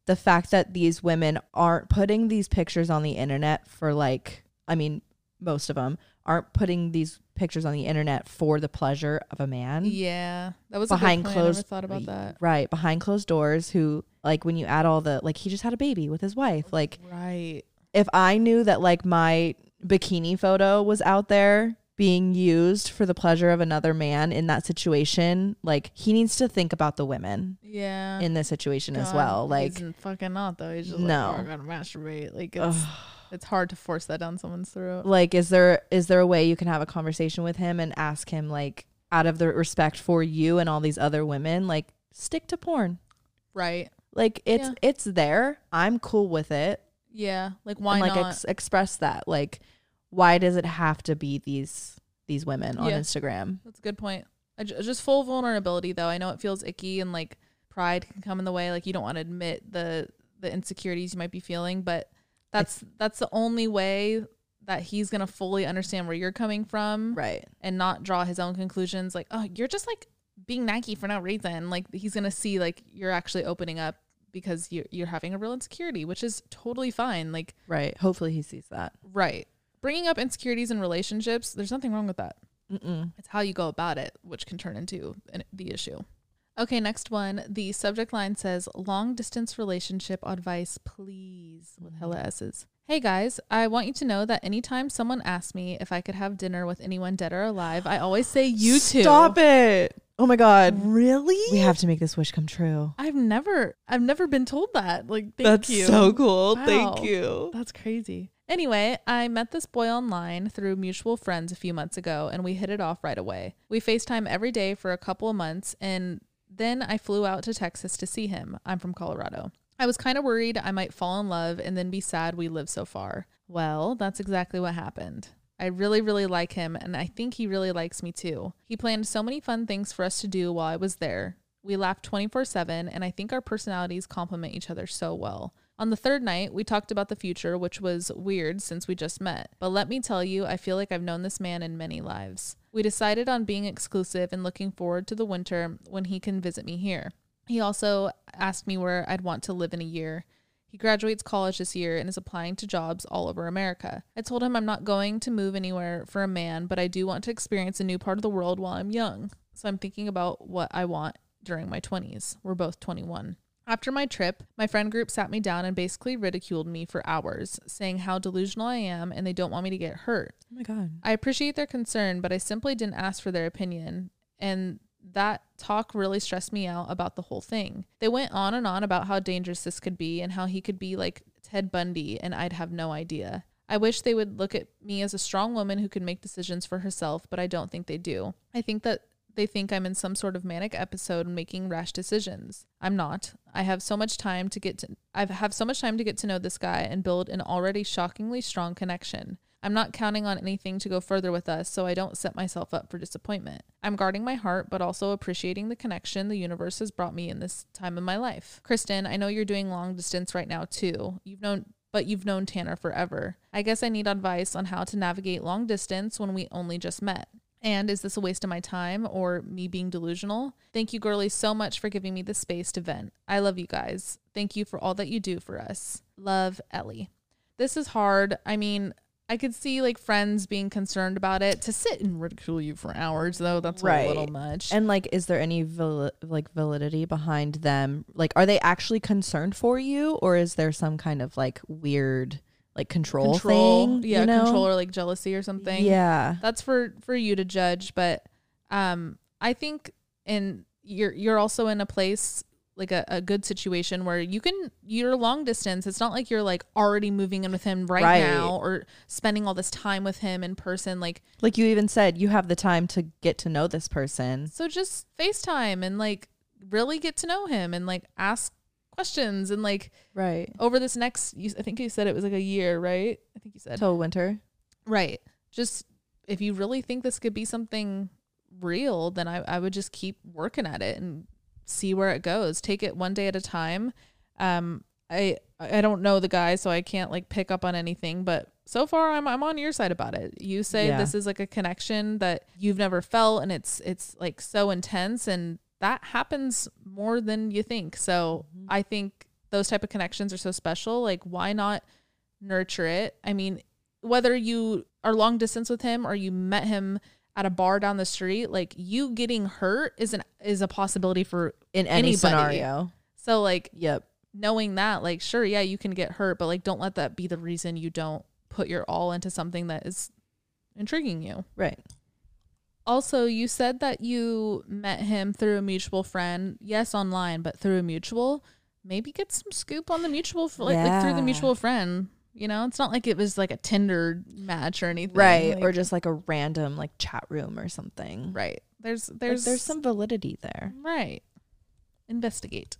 the fact that these women aren't putting these pictures on the internet for like i mean most of them aren't putting these pictures on the internet for the pleasure of a man Yeah. That was behind point. I never closed thought about that. right behind closed doors who like when you add all the like he just had a baby with his wife like Right. if i knew that like my bikini photo was out there being used for the pleasure of another man in that situation like he needs to think about the women Yeah. in this situation as well. Like, fucking not though. He's just No. like, oh, I gotta masturbate. Like it's it's hard to force that down someone's throat. like, is there is there a way you can have a conversation with him and ask him like, out of the respect for you and all these other women, like, stick to porn. Right. Like, it's Yeah. it's there. I'm cool with it. Yeah. Like why and like not? ex- express that. Like, why does it have to be these these women on Yeah. Instagram? That's a good point. I just full vulnerability though. I know it feels icky and like pride can come in the way. Like you don't want to admit the the insecurities you might be feeling, but that's that's the only way that he's gonna fully understand where you're coming from Right. and not draw his own conclusions. Like, oh, you're just like being Nike for no reason. Like he's gonna see like you're actually opening up because you're you're having a real insecurity, which is totally fine. Like, Right. Hopefully he sees that. right. Bringing up insecurities in relationships, there's nothing wrong with that. Mm-mm. It's how you go about it, which can turn into an, the issue. Okay, next one. The subject line says long distance relationship advice, please, with hella S's. Hey guys, I want you to know that anytime someone asks me if I could have dinner with anyone dead or alive, I always say you two. Stop it. Oh my god. Mm. Really? We have to make this wish come true. I've never I've never been told that. Like thank That's you. so cool. Wow. Thank you. That's crazy. Anyway, I met this boy online through mutual friends a few months ago and we hit it off right away. We FaceTime every day for a couple of months and then I flew out to Texas to see him. I'm from Colorado. I was kind of worried I might fall in love and then be sad we live so far. Well, that's exactly what happened. I really, really like him, and I think he really likes me too. He planned so many fun things for us to do while I was there. We laughed 24 7, and I think our personalities complement each other so well. On the third night, we talked about the future, which was weird since we just met. But let me tell you, I feel like I've known this man in many lives. We decided on being exclusive and looking forward to the winter when he can visit me here. He also asked me where I'd want to live in a year. He graduates college this year and is applying to jobs all over America. I told him I'm not going to move anywhere for a man, but I do want to experience a new part of the world while I'm young. So I'm thinking about what I want during my 20s. We're both 21. After my trip, my friend group sat me down and basically ridiculed me for hours, saying how delusional I am and they don't want me to get hurt. Oh my god. I appreciate their concern, but I simply didn't ask for their opinion. And that talk really stressed me out about the whole thing. They went on and on about how dangerous this could be and how he could be like Ted Bundy, and I'd have no idea. I wish they would look at me as a strong woman who can make decisions for herself, but I don't think they do. I think that they think I'm in some sort of manic episode making rash decisions. I'm not. I have so much time to get to I have so much time to get to know this guy and build an already shockingly strong connection. I'm not counting on anything to go further with us, so I don't set myself up for disappointment. I'm guarding my heart, but also appreciating the connection the universe has brought me in this time of my life. Kristen, I know you're doing long distance right now too. You've known but you've known Tanner forever. I guess I need advice on how to navigate long distance when we only just met. And is this a waste of my time or me being delusional? Thank you, girlies, so much for giving me the space to vent. I love you guys. Thank you for all that you do for us. Love, Ellie. This is hard. I mean, I could see like friends being concerned about it. To sit and ridicule you for hours though, that's a little much. And like, is there any val- like validity behind them? Like, are they actually concerned for you, or is there some kind of like weird like control, thing? yeah, you know? control or like jealousy or something. Yeah, that's for for you to judge but um i think in you're you're also in a place like a, a good situation where you can you're long distance it's not like you're like already moving in with him right, Right. now or spending all this time with him in person like like you even said, you have the time to get to know this person. so just facetime and like really get to know him and like ask questions and like Right. over this next you, i think you said it was like a year right i think you said Till winter. Right. Just if you really think this could be something real, then I, I would just keep working at it and see where it goes. Take it one day at a time. Um I I don't know the guy, so I can't like pick up on anything, but so far I'm I'm on your side about it. You say Yeah. this is like a connection that you've never felt and it's it's like so intense and that happens more than you think. So I think those type of connections are so special. Like why not nurture it? I mean, whether you are long distance with him or you met him at a bar down the street, like you getting hurt is an is a possibility for In any Anybody. scenario. so like Yep. knowing that, like sure, yeah, you can get hurt, but like don't let that be the reason you don't put your all into something that is intriguing you. Right. Also, you said that you met him through a mutual friend. Yes, online, but through a mutual. Maybe get some scoop on the mutual, like, like through the mutual friend. You know, it's not like it was like a Tinder match or anything. Right. Like- or just like a random like chat room or something. right. There's Like, there's there's some validity there. right. Investigate.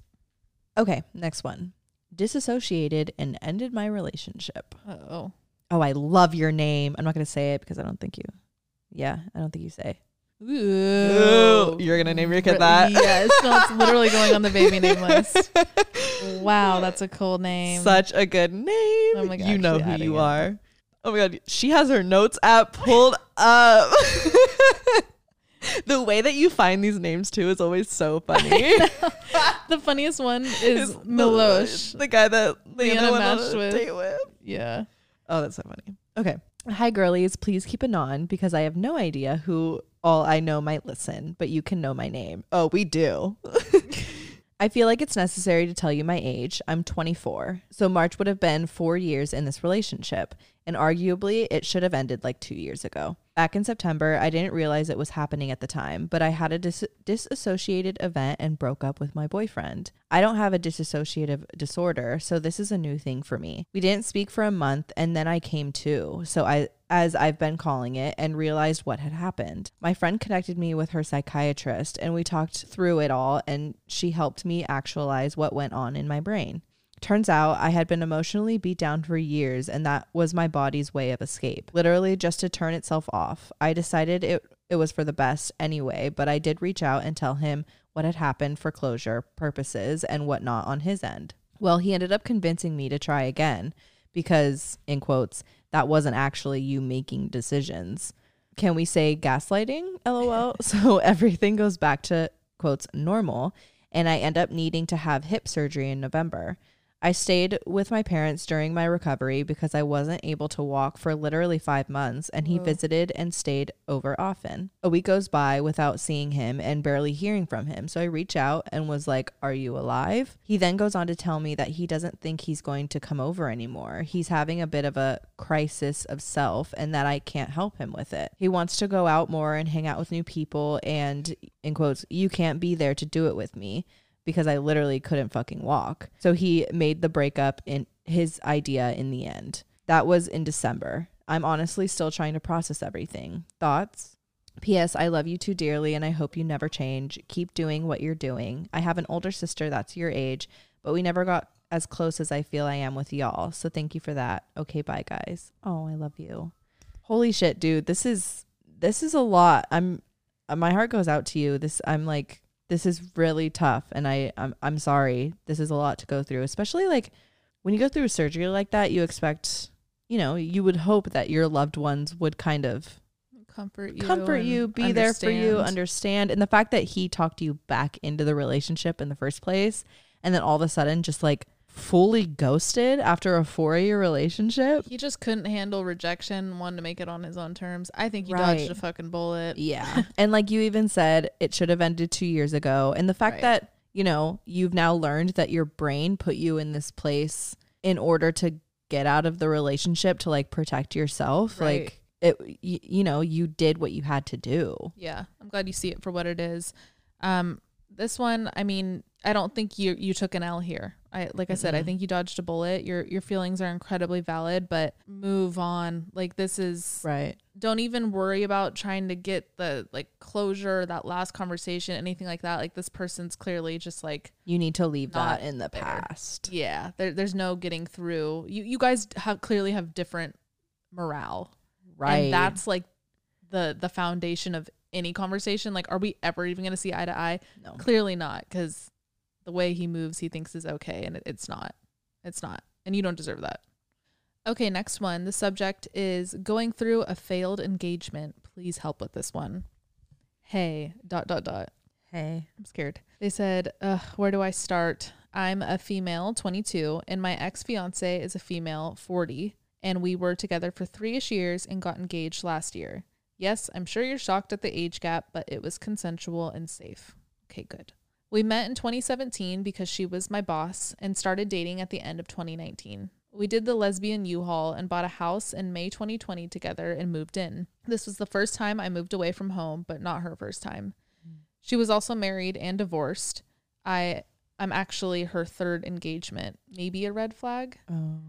Okay, next one. Disassociated and ended my relationship. Oh, Oh, I love your name. I'm not going to say it because I don't think you. Yeah, I don't think you say. Ooh. you're gonna name your kid that? Yes, it's literally going on the baby name list. [laughs] Wow, that's a cool name. Such a good name. Oh I'm, like, you know who you it. are. Oh my god, she has her notes app pulled up. [laughs] the way that you find these names too is always so [laughs] funny. the funniest one is Is Milosh. the guy that Leanna matched with. with. Yeah. Oh, that's so funny. Okay. Hi, girlies. Please keep it on because I have no idea who all I know might listen, but you can know my name. Oh, we do. [laughs] I feel like it's necessary to tell you my age. I'm 24. So March would have been four years in this relationship, and arguably it should have ended like two years ago. Back in September, I didn't realize it was happening at the time, but I had a dis- disassociated event and broke up with my boyfriend. I don't have a dissociative disorder, so this is a new thing for me. We didn't speak for a month, and then I came to. So I as I've been calling it, and realized what had happened. My friend connected me with her psychiatrist, and we talked through it all, and she helped me actualize what went on in my brain. Turns out I had been emotionally beat down for years, and that was my body's way of escape, literally just to turn itself off. I decided it, it was for the best anyway, but I did reach out and tell him what had happened for closure purposes and whatnot on his end. Well, he ended up convincing me to try again because, in quotes, that wasn't actually you making decisions. Can we say gaslighting? [laughs] LOL. so [laughs] everything goes back to quotes normal, and I end up needing to have hip surgery in November. I stayed with my parents during my recovery because I wasn't able to walk for literally five months, and he Whoa. visited and stayed over often. A week goes by without seeing him and barely hearing from him, so I reach out and was like, Are you alive? He then goes on to tell me that he doesn't think he's going to come over anymore. He's having a bit of a crisis of self, and that I can't help him with it. He wants to go out more and hang out with new people, and in quotes, you can't be there to do it with me because I literally couldn't fucking walk. So he made the breakup in his idea in the end. That was in December. I'm honestly still trying to process everything. Thoughts? P.S. I love you too dearly and I hope you never change. Keep doing what you're doing. I have an older sister that's your age, but we never got as close as I feel I am with y'all. So thank you for that. Okay, bye guys. Oh, I love you. Holy shit, dude. This is this is a lot. I'm my heart goes out to you. This I'm like this is really tough and I I'm I'm sorry. This is a lot to go through, especially like when you go through a surgery like that, you expect, you know, you would hope that your loved ones would kind of Comfort you. comfort you, be there for you, understand. understand. And the fact that he talked you back into the relationship in the first place and then all of a sudden just like fully ghosted after a four year relationship. He just couldn't handle rejection, wanted to make it on his own terms. I think he Right. dodged a fucking bullet. Yeah. [laughs] and like you even said, it should have ended two years ago. And the fact Right. that, you know, you've now learned that your brain put you in this place in order to get out of the relationship to like protect yourself. Right. Like it, you, you know, you did what you had to do. Yeah, I'm glad you see it for what it is. Um, this one, I mean, I don't think you you took an L here. I like I said, I Mm-mm. think you dodged a bullet. Your your feelings are incredibly valid, but move on. Like this is Right. don't even worry about trying to get the like closure, that last conversation, anything like that. Like this person's clearly just like You need to leave that in the there. past. yeah, there, there's no getting through. You you guys have clearly have different morale. Right. And that's like the the foundation of any conversation. Like, are we ever even going to see eye to eye? no. Clearly not, because the way he moves, he thinks is okay, and it, it's not. It's not, and you don't deserve that. Okay, next one. The subject is going through a failed engagement. Please help with this one. Hey, dot dot dot. Hey. I'm scared. They said, Ugh, where do I start? I'm a female, 22, and my ex fiance is a female, 40, and we were together for three ish years and got engaged last year. Yes, I'm sure you're shocked at the age gap, but it was consensual and safe. Okay, good. We met in 2017 because she was my boss and started dating at the end of 2019. We did the lesbian U-Haul and bought a house in May 2020 together and moved in. This was the first time I moved away from home, but not her first time. She was also married and divorced. I I'm actually her third engagement. Maybe a red flag. Oh.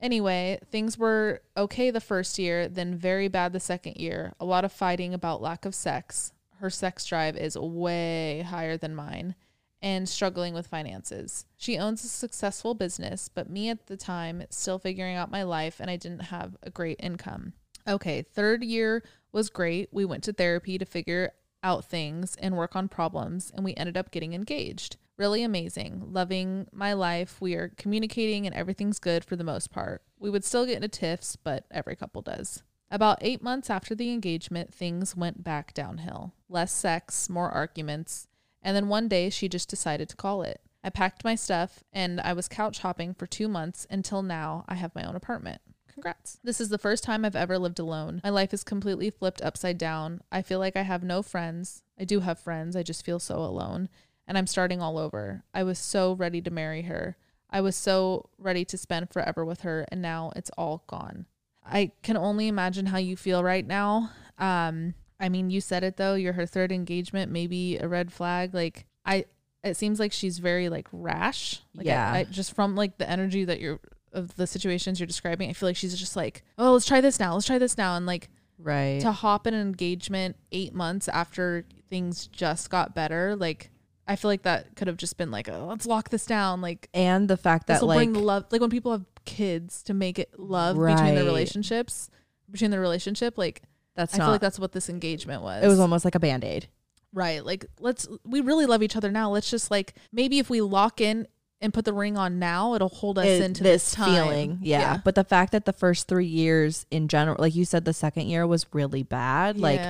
Anyway, things were okay the first year, then very bad the second year. A lot of fighting about lack of sex. Her sex drive is way higher than mine and struggling with finances. She owns a successful business, but me at the time still figuring out my life and I didn't have a great income. Okay, third year was great. We went to therapy to figure out things and work on problems, and we ended up getting engaged. Really amazing. Loving my life. We are communicating and everything's good for the most part. We would still get into tiffs, but every couple does. About eight months after the engagement, things went back downhill. Less sex, more arguments, and then one day she just decided to call it. I packed my stuff and I was couch hopping for two months until now I have my own apartment. Congrats. This is the first time I've ever lived alone. My life is completely flipped upside down. I feel like I have no friends. I do have friends, I just feel so alone. And I'm starting all over. I was so ready to marry her. I was so ready to spend forever with her, and now it's all gone. I can only imagine how you feel right now. Um, I mean, you said it though. You're her third engagement, maybe a red flag. Like I, it seems like she's very like rash. Like, I- Yeah. I, just from like the energy that you're of the situations you're describing. I feel like she's just like, oh, let's try this now. Let's try this now, and like Right. to hop in an engagement eight months after things just got better. Like I feel like that could have just been like, oh, let's lock this down. Like and the fact that like bring the love. Like when people have kids to make it love between Right. their relationships, between their relationship. Like that's I not feel like that's what this engagement was. it was almost like a band-aid. right. Like let's we really love each other now. Let's just like maybe if we lock in and put the ring on now, it'll hold us It- into this, time. feeling. Yeah. But the fact that the first three years in general, like you said, the second year was really bad. Like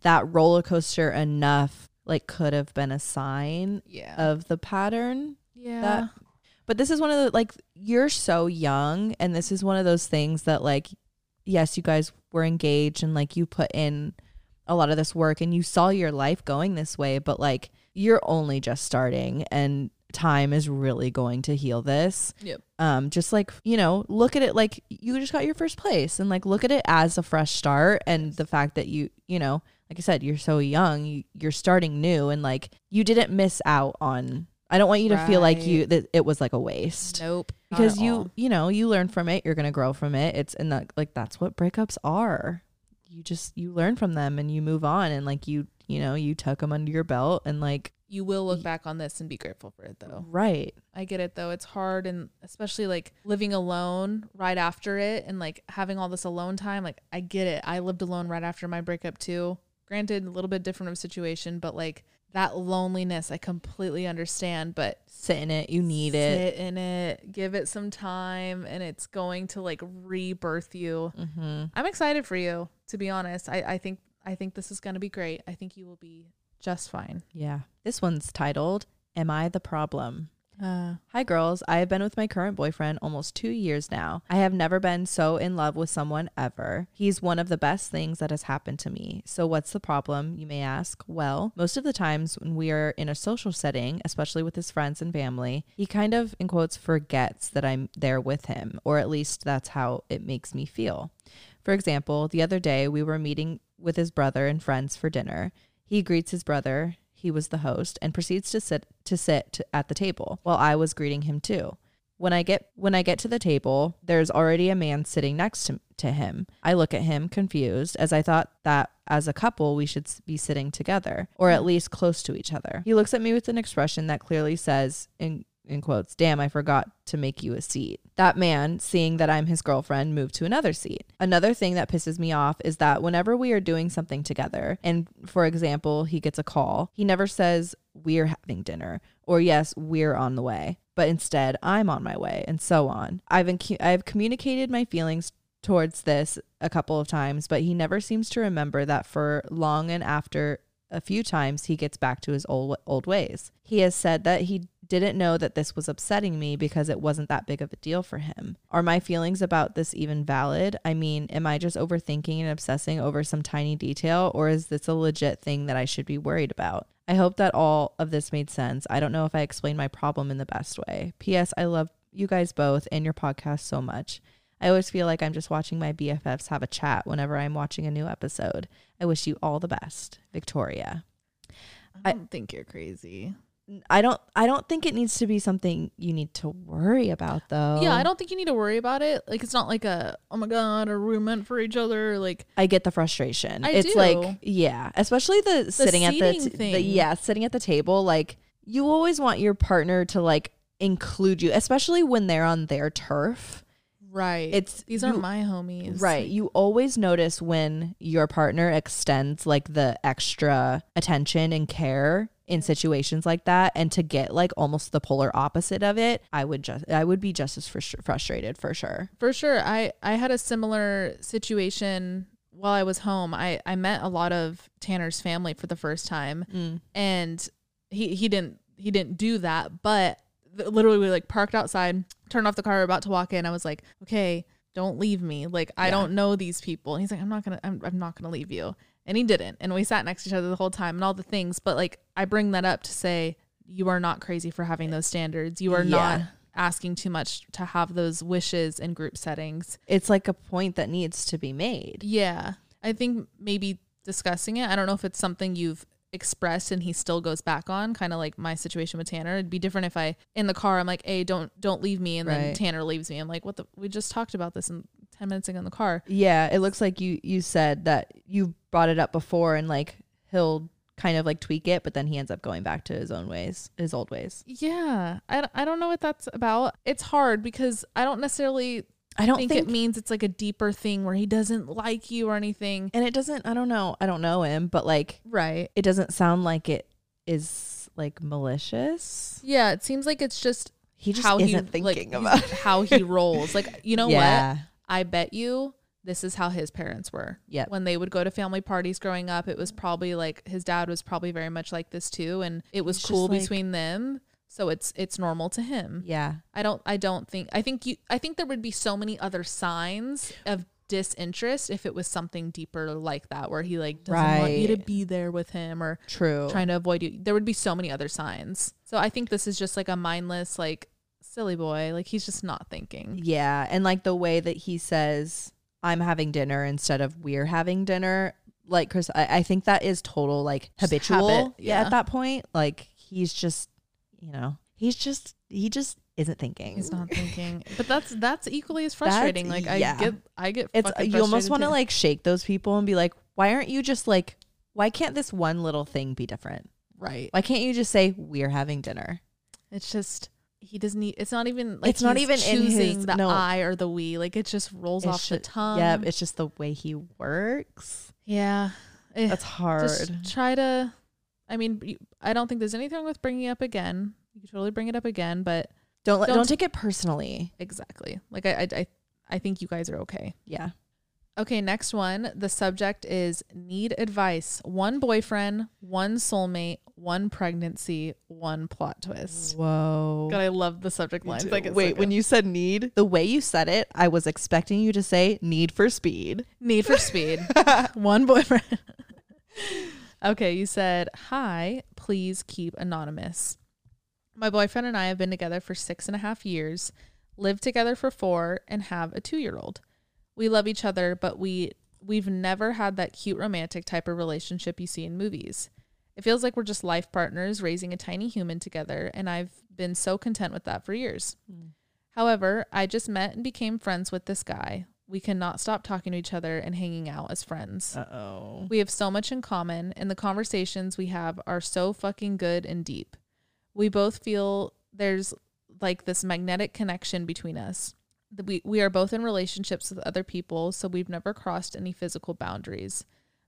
that roller coaster enough, like could have been a sign yeah. of the pattern. yeah. that- But this is one of the like you're so young, and this is one of those things that like, yes, you guys were engaged and like you put in a lot of this work and you saw your life going this way, but like you're only just starting and time is really going to heal this. Yep. Um, just like, you know, look at it like you just got your first place and like look at it as a fresh start and the fact that you, you know, like I said, you're so young, you, you're starting new and like you didn't miss out on I don't want you to feel like you that it was like a waste. Nope. Because you all. you know, you learn from it, you're gonna grow from it. It's and that like that's what breakups are. You just you learn from them and you move on and like you you know, you tuck them under your belt and like you will look back on this and be grateful for it though. right. I get it though. It's hard and especially like living alone right after it and like having all this alone time. Like I get it. I lived alone right after my breakup too. Granted, a little bit different of a situation, but like that loneliness I completely understand. But Sit in it, you need it. sit in it, give it some time, and it's going to like rebirth you. Mm-hmm. I'm excited for you, to be honest. I, I think I think this is gonna be great. I think you will be just fine. Yeah. This one's titled Am I the Problem? Uh, Hi, girls. I have been with my current boyfriend almost two years now. I have never been so in love with someone ever. He's one of the best things that has happened to me. So, what's the problem, you may ask? Well, most of the times when we are in a social setting, especially with his friends and family, he kind of, in quotes, forgets that I'm there with him, or at least that's how it makes me feel. For example, the other day we were meeting with his brother and friends for dinner. He greets his brother, he was the host, and proceeds to sit to sit at the table while I was greeting him too. When I get when I get to the table, there's already a man sitting next to, to him. I look at him confused as I thought that as a couple we should be sitting together or at least close to each other. He looks at me with an expression that clearly says in in quotes, damn, I forgot to make you a seat. That man, seeing that I'm his girlfriend, moved to another seat. Another thing that pisses me off is that whenever we are doing something together, and for example, he gets a call, he never says, We're having dinner, or yes, we're on the way, but instead, I'm on my way, and so on. I've, incu- I've communicated my feelings towards this a couple of times, but he never seems to remember that for long and after a few times he gets back to his old old ways. He has said that he didn't know that this was upsetting me because it wasn't that big of a deal for him. Are my feelings about this even valid? I mean, am I just overthinking and obsessing over some tiny detail or is this a legit thing that I should be worried about? I hope that all of this made sense. I don't know if I explained my problem in the best way. PS I love you guys both and your podcast so much. I always feel like I'm just watching my BFFs have a chat whenever I'm watching a new episode. I wish you all the best, Victoria. I I- don't think you're crazy. I don't I don't think it needs to be something you need to worry about though. Yeah, I don't think you need to worry about it. Like it's not like a oh my god, are we meant for each other? Like I get the frustration. I it's do. like yeah, especially the, sitting at the, seating t- the yeah, sitting at the table like you always want your partner to like include you, especially when they're on their turf. right. It's these you- are my homies. Right. You always notice when your partner extends like the extra attention and care in situations like that and to get like almost the polar opposite of it, I would just I would be just as frus- frustrated for sure. For sure. I I had a similar situation while I was home. I I met a lot of Tanner's family for the first time Mm. and he he didn't he didn't do that, but literally we like parked outside, turned off the car, about to walk in. I was like, "Okay, don't leave me. Like I Yeah. don't know these people." And he's like, "I'm not to I'm, I'm not to leave you." And he didn't. And we sat next to each other the whole time and all the things, but like I bring that up to say you are not crazy for having those standards. You are not asking too much to have those wishes in group settings. It's like a point that needs to be made. Yeah. I think maybe discussing it. I don't know if it's something you've expressed and he still goes back on, kind of like my situation with Tanner. It'd be different if I in the car I'm like, "Hey, don't don't leave me." And then Tanner leaves me. I'm like, "What the we just talked about this in 10 minutes ago in the car." Yeah, it looks like you you said that you brought it up before and like he'll kind of like tweak it, but then he ends up going back to his own ways, his old ways. Yeah. I, I don't know what that's about. It's hard because I don't necessarily I don't think, think, it means it's like a deeper thing where he doesn't like you or anything. and it doesn't I don't know. I don't know him, but like Right. it doesn't sound like it is like malicious. Yeah, it seems like it's just He just how isn't he like, thinking about [laughs] how he rolls. Like, you know what? Yeah. I bet you this is how his parents were. Yep. When they would go to family parties growing up, it was probably like his dad was probably very much like this too and it was cool like- between them. So it's it's normal to him. Yeah. I don't I don't think I think you I think there would be so many other signs of disinterest if it was something deeper like that where he like doesn't want you to be there with him or True. trying to avoid you. There would be so many other signs. So I think this is just like a mindless like silly boy. Like he's just not thinking. Yeah, and like the way that he says I'm having dinner instead of we're having dinner, like Chris, I, I think that is total like Just habitual. habit, yeah. yeah. at that point, like he's just, you know, he's just he just isn't thinking. He's not thinking. But that's that's equally as [laughs] frustrating. like I yeah. get I get It's you almost want to like shake those people and be like, why aren't you just like, why can't this one little thing be different? right. Why can't you just say we're having dinner? It's just he doesn't need it's not even like It's not even in choosing his- the no. I or the we. Like it just rolls It's off the tongue. Yeah, it's just the way he works. yeah. Eh, That's hard. Just try to I mean, I don't think there's anything wrong with bringing it up again. You can totally bring it up again, but don't let, don't- don't take it personally. exactly. Like I I, I think you guys are okay. Yeah. Okay, next one. The subject is need advice. One boyfriend, one soulmate, one pregnancy, one plot twist. Whoa. God, I love the subject line. Like, it's Wait, when you said need, the way you said it, I was expecting you to say need for speed. need for speed, [laughs] one boyfriend. [laughs] okay, you said, Hi, please keep anonymous. My boyfriend and I have been together for six and a half years, lived together for four, and have a two year old. We love each other, but we we've never had that cute romantic type of relationship you see in movies. It feels like we're just life partners raising a tiny human together, and I've been so content with that for years. However, I just met and became friends with this guy. We cannot stop talking to each other and hanging out as friends. Uh oh. We have so much in common, and the conversations we have are so fucking good and deep. We both feel there's like this magnetic connection between us. We, we are both in relationships with other people, so we've never crossed any physical boundaries.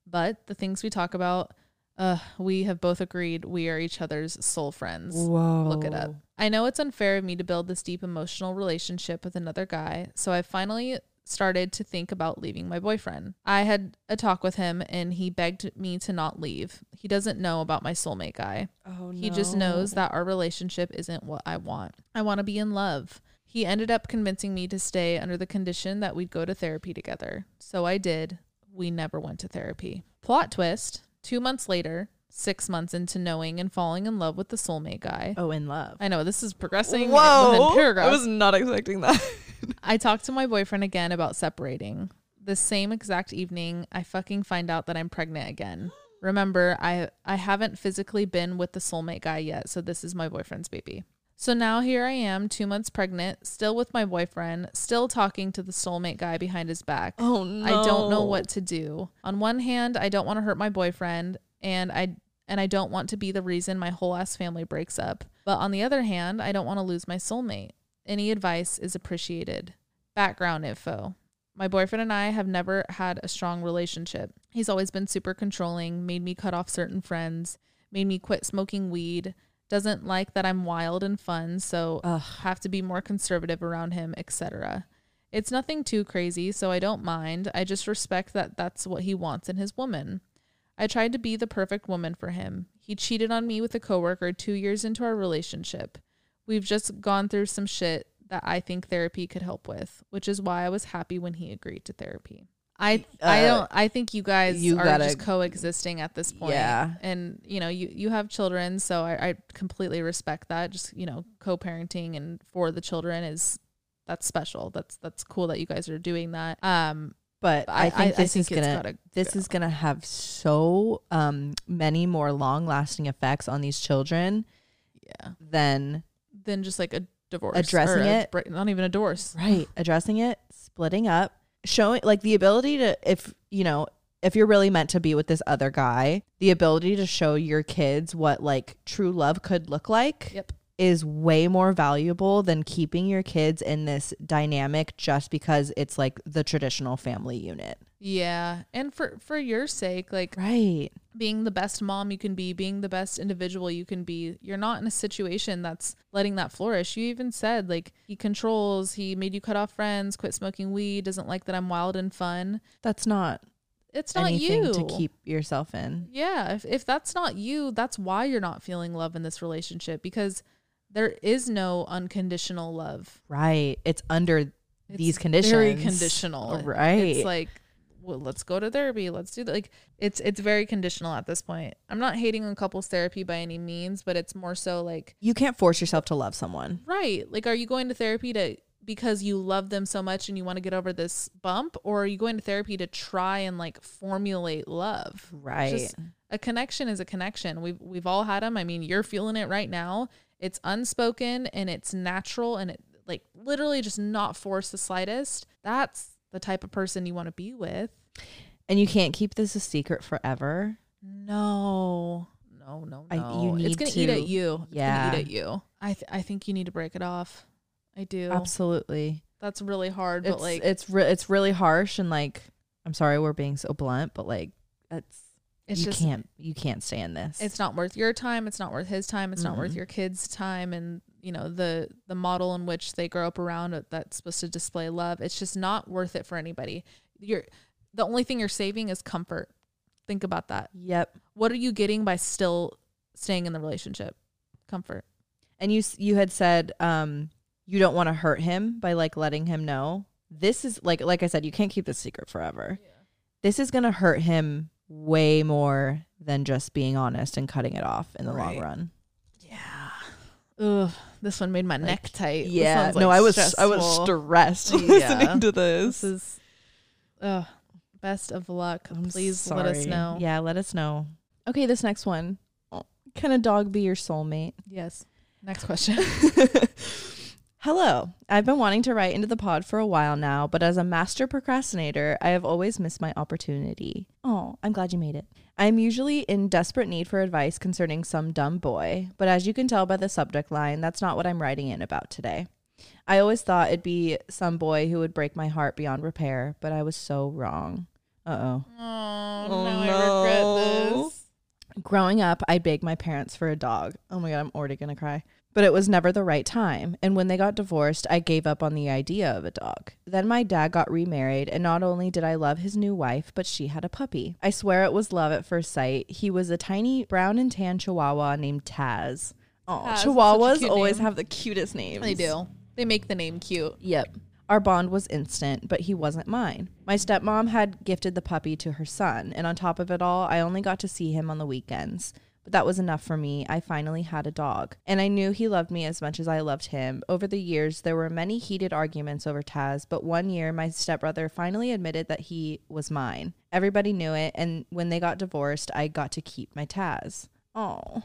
But the things we talk about, uh, we have both agreed we are each other's soul friends. Whoa. Look it up. I know it's unfair of me to build this deep emotional relationship with another guy, so I finally started to think about leaving my boyfriend. I had a talk with him and he begged me to not leave. He doesn't know about my soulmate guy. Oh, He just knows that our relationship isn't what I want. I want to be in love. He ended up convincing me to stay under the condition that we'd go to therapy together. So I did. We never went to therapy. Plot twist two months later, six months into knowing and falling in love with the soulmate guy. Oh, in love. I know this is progressing within Whoa. I was not expecting that. [laughs] I talked to my boyfriend again about separating. The same exact evening, I fucking find out that I'm pregnant again. Remember, I I haven't physically been with the soulmate guy yet, so this is my boyfriend's baby. So now here I am, 2 months pregnant, still with my boyfriend, still talking to the soulmate guy behind his back. oh no. I don't know what to do. On one hand, I don't want to hurt my boyfriend and I and I don't want to be the reason my whole ass family breaks up. But on the other hand, I don't want to lose my soulmate. Any advice is appreciated. Background info. My boyfriend and I have never had a strong relationship. He's always been super controlling, made me cut off certain friends, made me quit smoking weed, doesn't like that I'm wild and fun, so Ugh. have to be more conservative around him, etc. It's nothing too crazy, so I don't mind. I just respect that that's what he wants in his woman. I tried to be the perfect woman for him. He cheated on me with a coworker 2 years into our relationship. We've just gone through some shit that I think therapy could help with, which is why I was happy when he agreed to therapy. I I Uh, don't I think you guys you are gotta- just coexisting at this point. Yeah. And you know, you you have children, so I, I completely respect that. Just, you know, co parenting and for the children is that's special. That's that's cool that you guys are doing that. Um But but I think this think is gonna this go. is gonna have so um many more long lasting effects on these children yeah. than Then just like a divorce. Addressing or a it. not even a divorce. right addressing it, splitting up, showing like the ability to if you know if you're really meant to be with this other guy, the ability to show your kids what like true love could look like. Yep. Is way more valuable than keeping your kids in this dynamic just because it's like the traditional family unit. Yeah. And for for your sake, like Right. being the best mom you can be, being the best individual you can be. You're not in a situation that's letting that flourish. You even said like he controls, he made you cut off friends, quit smoking weed, doesn't like that I'm wild and fun. That's not It's not you. to keep yourself in. Yeah, if if that's not you, that's why you're not feeling love in this relationship because there is no unconditional love. Right. It's under It's these conditions. Very conditional. Right. It's like, well, let's go to therapy. Let's do that. Like it's it's very conditional at this point. I'm not hating on couples therapy by any means, but it's more so like, you can't force yourself to love someone. right. Like are you going to therapy to because you love them so much and you want to get over this bump or are you going to therapy to try and like formulate love? Right. Just a connection is a connection. We've we've all had them. I mean, you're feeling it right now. It's unspoken and it's natural and it like literally just not forced the slightest. That's the type of person you want to be with. and you can't keep this a secret forever. No, no, no, I- no. you need it's gonna eat at you. It's yeah. eat at you. I th- I think you need to break it off. I do. Absolutely. That's really hard, It's but like it's re- it's really harsh and like I'm sorry we're being so blunt, but like it's, it's you just can't you can't stay in this. it's not worth your time it's not worth his time it's not worth your kids time and you know the the model in which they grow up around that's supposed to display love it's just not worth it for anybody you're the only thing you're saving is comfort. Think about that. Yep. What are you getting by still staying in the relationship? Comfort. And you you had said um you don't want to hurt him by like letting him know. This is like like I said, you can't keep this secret forever. This is gonna hurt him way more than just being honest and cutting it off in the long run. Yeah. Ugh. This one made my neck tight. Yeah. one's, no, I was I was stressed [laughs] Yeah. listening to this. This is ugh. Best of luck. I'm Please let us know. Yeah, let us know. Okay, this next one. Can a dog be your soulmate? Yes. Next question. [laughs] [laughs] Hello. I've been wanting to write into the pod for a while now, but as a master procrastinator, I have always missed my opportunity. Oh, I'm glad you made it. I am usually in desperate need for advice concerning some dumb boy, but as you can tell by the subject line, that's not what I'm writing in about today. I always thought it'd be some boy who would break my heart beyond repair, but I was so wrong. Uh oh. Oh, now I no. regret this. Growing up, I begged my parents for a dog. Oh my God, I'm already going to cry. But it was never the right time. And when they got divorced, I gave up on the idea of a dog. Then my dad got remarried, and not only did I love his new wife, but she had a puppy. I swear it was love at first sight. He was a tiny brown and tan chihuahua named Taz. Oh, Taz, that's such a chihuahuas always name. have the cutest names. They do. They make the name cute. Yep. Our bond was instant, but he wasn't mine. My stepmom had gifted the puppy to her son, and on top of it all, I only got to see him on the weekends. But that was enough for me. I finally had a dog, and I knew he loved me as much as I loved him. Over the years, there were many heated arguments over Taz, but one year, my stepbrother finally admitted that he was mine. Everybody knew it, and when they got divorced, I got to keep my Taz. Oh.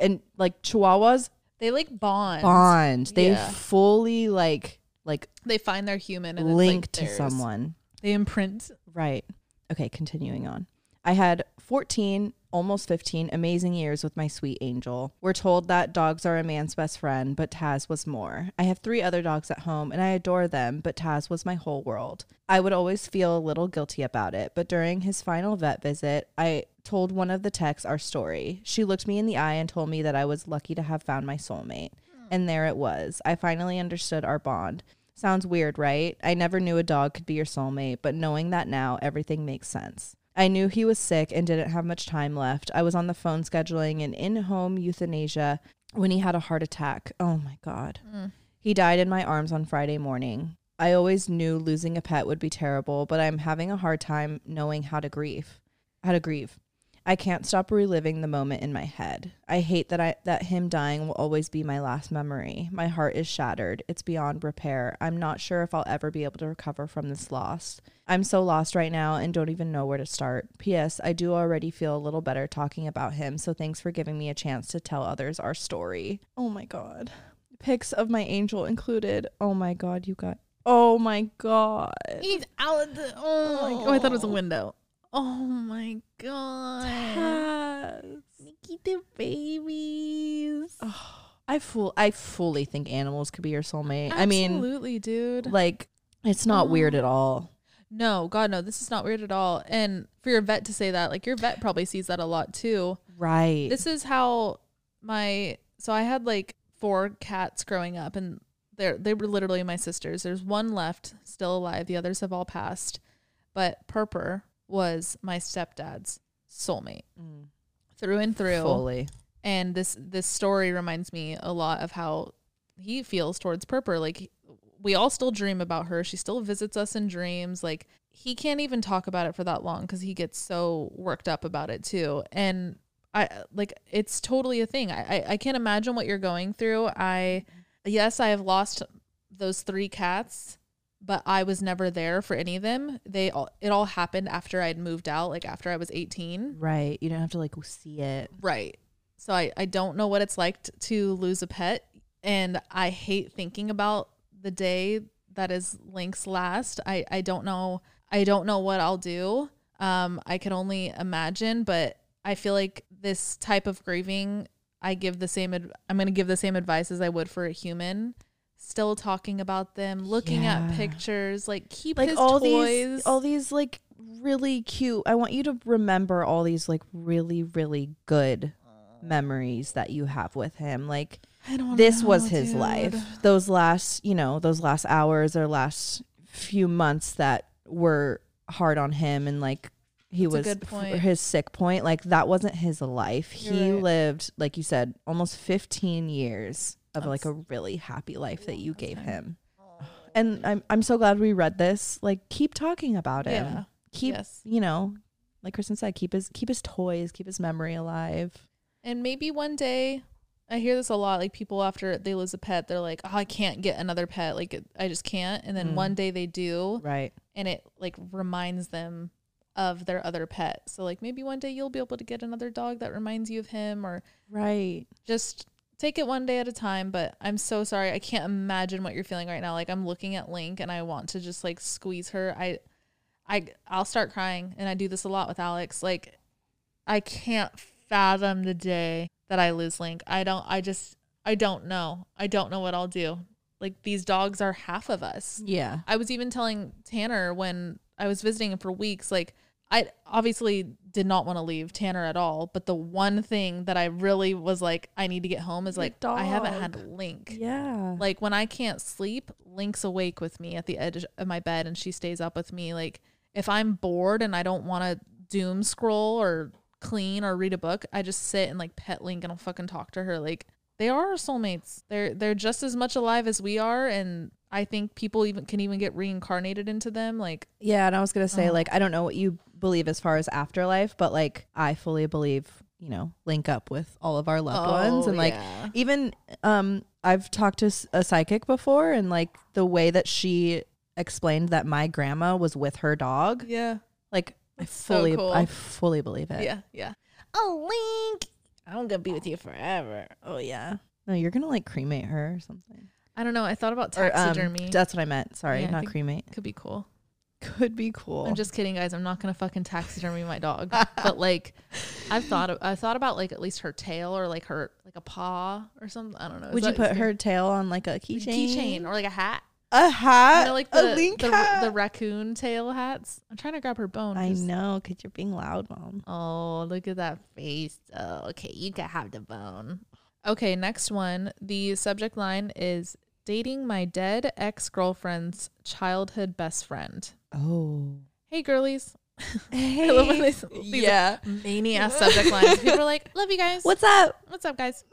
And like Chihuahuas They like bond. bond. They Yeah. fully like like They find their human and link like to someone. They imprint. Right. Okay, continuing on. I had 14, almost 15 amazing years with my sweet angel. We're told that dogs are a man's best friend, but Taz was more. I have three other dogs at home and I adore them, but Taz was my whole world. I would always feel a little guilty about it, but during his final vet visit, I told one of the techs our story. She looked me in the eye and told me that I was lucky to have found my soulmate. And there it was. I finally understood our bond. Sounds weird, right? I never knew a dog could be your soulmate, but knowing that now, everything makes sense. I knew he was sick and didn't have much time left. I was on the phone scheduling an in home euthanasia when he had a heart attack. Oh my God. Mm. He died in my arms on Friday morning. I always knew losing a pet would be terrible, but I'm having a hard time knowing how to grieve. How to grieve. I can't stop reliving the moment in my head. I hate that I that him dying will always be my last memory. My heart is shattered. It's beyond repair. I'm not sure if I'll ever be able to recover from this loss. I'm so lost right now and don't even know where to start. P.S. I do already feel a little better talking about him, so thanks for giving me a chance to tell others our story. Oh my god. Pics of my angel included. Oh my god, you got Oh my god. He's out the. Oh my god! Oh, I thought it was a window. Oh my god! Taz. Nikki the babies. I full I fully think animals could be your soulmate. I mean, absolutely, dude. like it's not weird at oh. all. No, God, no. This is not weird at all. And for your vet to say that, like your vet probably sees that a lot too. Right. This is how my so I had like four cats growing up, and they're they were literally my sisters. There's one left still alive. The others have all passed. But Purper was my stepdad's soulmate Mm. through and through. fully. And this this story reminds me a lot of how he feels towards Purper. Like we all still dream about her. She still visits us in dreams. Like he can't even talk about it for that long because he gets so worked up about it too. And I like it's totally a thing. I, I I can't imagine what you're going through. I yes, I have lost those three cats, but I was never there for any of them. They all it all happened after I'd moved out, like after I was 18. Right. You don't have to like see it. Right. So I, I don't know what it's like t- to lose a pet. And I hate thinking about the day that is Link's last. I, I don't know. I don't know what I'll do. Um, I can only imagine, but I feel like this type of grieving, I give the same, ad- I'm going to give the same advice as I would for a human. Still talking about them, looking Yeah. at pictures, like keep Like his all toys. these all these like really cute. I want you to remember all these like really really good memories that you have with him. Like I don't this was his dude. life. Those last, you know, those last hours or last few months that were hard on him and like he That's a was good f- his sick point. Like that wasn't his life. You're he right. lived, like you said, almost 15 years of like a really happy life that you gave him. And I'm I'm so glad we read this. Like keep talking about him. Yeah. Keep yes. you know, like Kristen said, keep his keep his toys, keep his memory alive. And maybe one day, I hear this a lot. Like people after they lose a pet, they're like, "Oh, I can't get another pet. Like it, I just can't." And then Mm. one day they do, Right. and it like reminds them of their other pet. So like maybe one day you'll be able to get another dog that reminds you of him, or Right. just take it one day at a time. But I'm so sorry. I can't imagine what you're feeling right now. Like I'm looking at Link and I want to just like squeeze her. I, I, I'll start crying, and I do this a lot with Alex. Like I can't fathom the day that I lose Link. I don't. I just. I don't know. I don't know what I'll do. Like these dogs are half of us. Yeah. I was even telling Tanner when I was visiting him for weeks, like I obviously did not want to leave Tanner at all. But the one thing that I really was like, I need to get home is Your like I haven't had Link. Yeah. Like when I can't sleep, Link's awake with me at the edge of my bed and she stays up with me. Like if I'm bored and I don't want to doom scroll or clean or read a book, I just sit and like pet Link and I'll fucking talk to her. Like they are our soulmates. They're they're just as much alive as we are and I think people even can even get reincarnated into them. Like Yeah, and I was gonna say, Oh. like, I don't know what you believe as far as afterlife, but like, I fully believe, you know, link up with all of our loved ones, and like, yeah. even, um, I've talked to a psychic before, and like the way that she explained that my grandma was with her dog, yeah. like, I That's so fully, cool. I fully believe it. Yeah. Yeah. Oh Link. I'm gonna be with you forever. Oh yeah. No, you're gonna like cremate her or something. I don't know. I thought about Or, um, taxidermy. that's what I meant. Sorry, Yeah, not cremate. Could be cool. Could be cool. I'm just kidding, guys. I'm not gonna fucking taxidermy my dog. but like, [laughs] I've thought of, I thought about like at least her tail or like her like a paw or something. I don't know. Is Would you put her tail on like a keychain? keychain or like a hat? A hat? You know, like a the link the, hat? the raccoon tail hats. I'm trying to grab her bone. I know, cause you're being loud, mom. Oh, look at that face. Oh, okay, you can have the bone. Okay, next one. The subject line is dating my dead ex girlfriend's childhood best friend. Oh, Hey, girlies. [laughs] hey, love when these- yeah. Mania subject lines. People are like, love you guys. What's up? What's up, guys?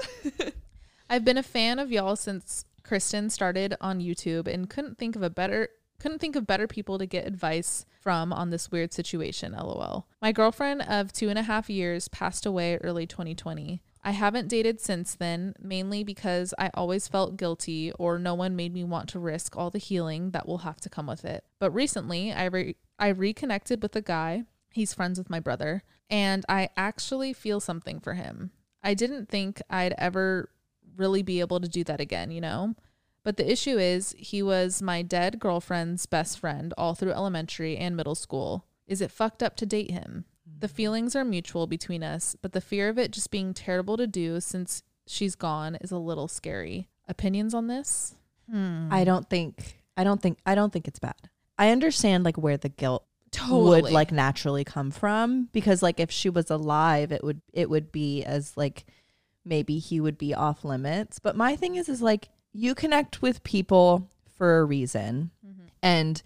[laughs] I've been a fan of y'all since Kristen started on YouTube and couldn't think of a better couldn't think of better people to get advice from on this weird situation. LOL. My girlfriend of two and a half years passed away early 2020. I haven't dated since then, mainly because I always felt guilty or no one made me want to risk all the healing that will have to come with it. But recently, I re- I reconnected with a guy. He's friends with my brother, and I actually feel something for him. I didn't think I'd ever really be able to do that again, you know? But the issue is, he was my dead girlfriend's best friend all through elementary and middle school. Is it fucked up to date him? The feelings are mutual between us, but the fear of it just being terrible to do since she's gone is a little scary. Opinions on this? Hmm. I don't think. I don't think. I don't think it's bad. I understand like where the guilt totally would like naturally come from because like if she was alive, it would it would be as like maybe he would be off limits. But my thing is is like you connect with people for a reason, Mhm. and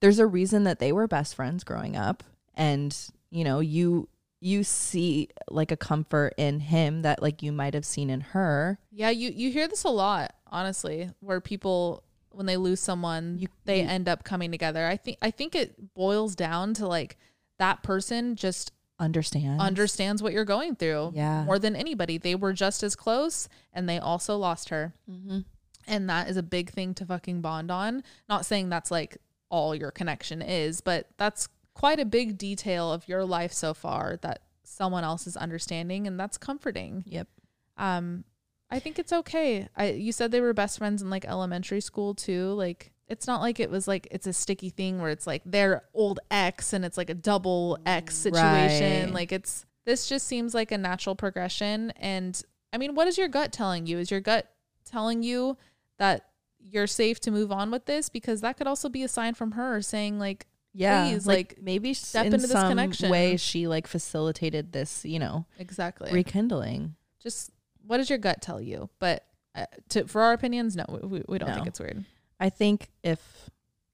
there's a reason that they were best friends growing up, and you know you you see like a comfort in him that like you might have seen in her. Yeah, you you hear this a lot, honestly, where people when they lose someone, You- they you- end up coming together. I think I think it boils down to like that person just Understand? understands what you're going through Yeah. more than anybody. They were just as close and they also lost her. Mm-hmm. And that is a big thing to fucking bond on. Not saying that's like all your connection is, but that's quite a big detail of your life so far that someone else is understanding and that's comforting. Yep. Um I think it's okay. I you said they were best friends in like elementary school too. Like it's not like it was like it's a sticky thing where it's like their old ex and it's like a double X situation. Right. Like it's this just seems like a natural progression and I mean, what is your gut telling you? Is your gut telling you that you're safe to move on with this because that could also be a sign from her saying like Yeah, Please, like, like, maybe step in into this some connection. way she like facilitated this, you know, exactly rekindling. just what does your gut tell you? But uh, to for our opinions, no, we, we don't No. think it's weird. I think if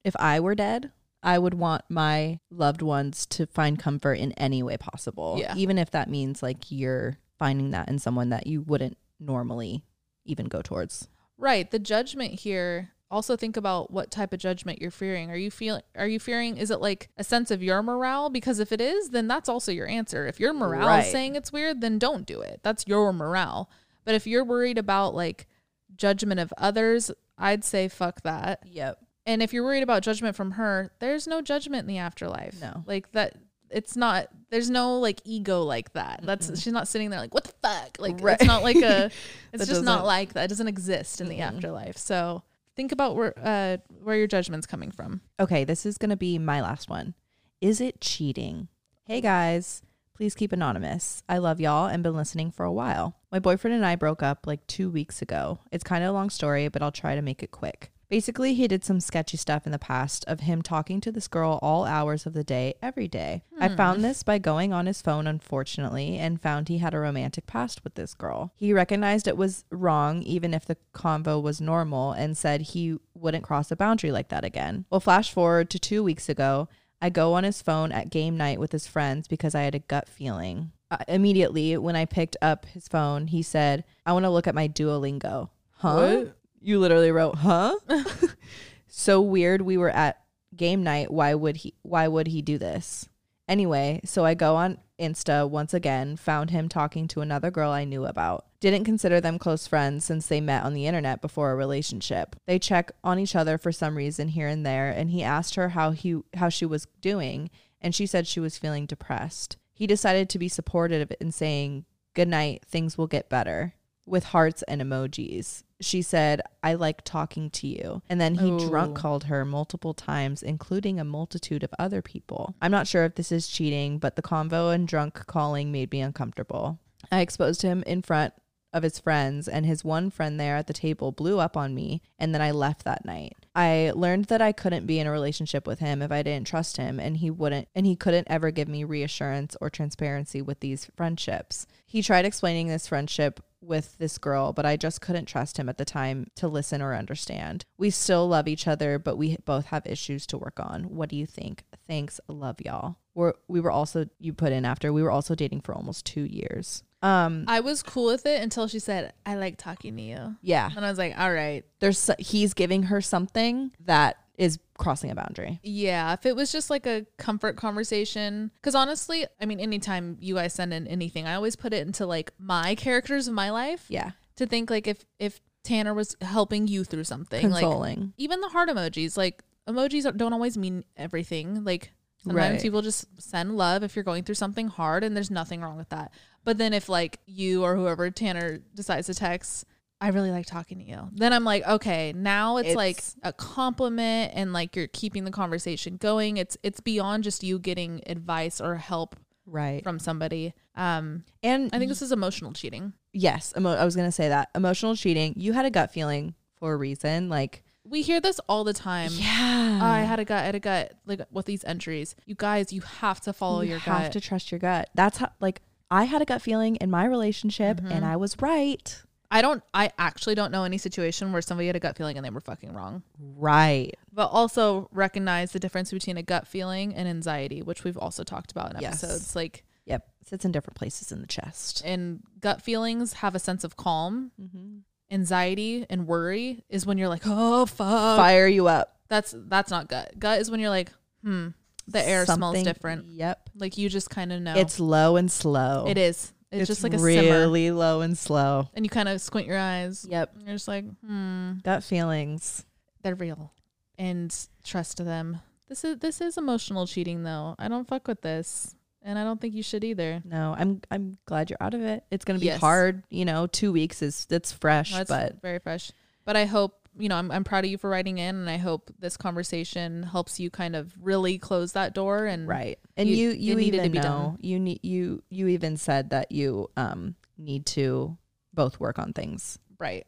if I were dead, I would want my loved ones to find comfort in any way possible. Yeah. Even if that means like you're finding that in someone that you wouldn't normally even go towards. Right. The judgment here. Also think about what type of judgment you're fearing. Are you feeling are you fearing is it like a sense of your morale? Because if it is, then that's also your answer. If your morale Right. is saying it's weird, then don't do it. That's your morale. But if you're worried about like judgment of others, I'd say fuck that. Yep. And if you're worried about judgment from her, there's no judgment in the afterlife. No. Like that it's not there's no like ego like that. That's she's not sitting there like what the fuck? Like Right. it's not like a [laughs] it's just not like that. It doesn't exist in the afterlife. So think about where uh where your judgment's coming from. Okay, this is going to be my last one. Is it cheating? Hey guys, please keep anonymous. I love y'all and been listening for a while. My boyfriend and I broke up like two weeks ago. It's kind of a long story, but I'll try to make it quick. Basically, he did some sketchy stuff in the past of him talking to this girl all hours of the day, every day. I found this by going on his phone, unfortunately, and found he had a romantic past with this girl. He recognized it was wrong, even if the convo was normal, and said he wouldn't cross a boundary like that again. Well, flash forward to two weeks ago. I go on his phone at game night with his friends because I had a gut feeling. Uh, immediately, when I picked up his phone, he said, I want to look at my Duolingo. Huh? What? You literally wrote, huh? [laughs] so weird. We were at game night. Why would he why would he do this? Anyway, so I go on Insta once again, found him talking to another girl I knew about. Didn't consider them close friends since they met on the internet before a relationship. They check on each other for some reason here and there, and he asked her how he how she was doing, and she said she was feeling depressed. He decided to be supportive in saying, "Good night, things will get better." with hearts and emojis. She said, I like talking to you. And then he drunk called her multiple times, including a multitude of other people. I'm not sure if this is cheating, but the convo and drunk calling made me uncomfortable. I exposed him in front of his friends, and his one friend there at the table blew up on me, and then I left that night. I learned that I couldn't be in a relationship with him if I didn't trust him, and he wouldn't, and he couldn't ever give me reassurance or transparency with these friendships. He tried explaining this friendship with this girl, but I just couldn't trust him at the time to listen or understand. We still love each other, but we both have issues to work on. What do you think? Thanks, love y'all. We're, we were also you put in after we were also dating for almost two years. Um, I was cool with it until she said, I like talking to you. yeah, And I was like, all right. there's he's giving her something that is crossing a boundary. Yeah, if it was just like a comfort conversation, because honestly, I mean, anytime you guys send in anything, I always put it into like my characters of my life Yeah, to think like if if Tanner was helping you through something, like consoling. even the heart emojis, like emojis don't always mean everything. Like sometimes Right. people just send love if you're going through something hard, and there's nothing wrong with that. But then if like you or whoever Tanner decides to text. I really like talking to you. Then I'm like, okay, now it's, like a compliment and like you're keeping the conversation going. It's it's beyond just you getting advice or help right, from somebody. Um, and I think this is emotional cheating. yes, emo- I was gonna say that emotional cheating. You had a gut feeling for a reason, like We hear this all the time. yeah, Oh, I had a gut, I had a gut, like with these entries. You guys, you have to follow you your gut. You have to trust your gut. That's how like I had a gut feeling in my relationship, Mm-hmm. and I was right. I don't, I actually don't know any situation where somebody had a gut feeling and they were fucking wrong. Right. But also recognize the difference between a gut feeling and anxiety, which we've also talked about in Yes. episodes. Like, Yep. Sits in different places in the chest. and gut feelings have a sense of calm. Mm-hmm. Anxiety and worry is when you're like, oh fuck. Fire you up. That's that's not gut. Gut is when you're like, hmm, the air smells different. Yep. Like you just kind of know. It's low and slow. it is. It's, just like a simmer. really low and slow. And you kind of squint your eyes. Yep. You're just like, hmm, Gut feelings. they're real. And trust them. This is this is emotional cheating though. I don't fuck with this. And I don't think you should either. No, I'm I'm glad you're out of it. It's gonna be Yes. hard. You know, two weeks is it's fresh, That's but very fresh. But I hope, you know, I'm I'm proud of you for writing in and I hope this conversation helps you kind of really close that door and right. And You- you you, needed to even be know done. you need you you even said that you um need to both work on things. Right.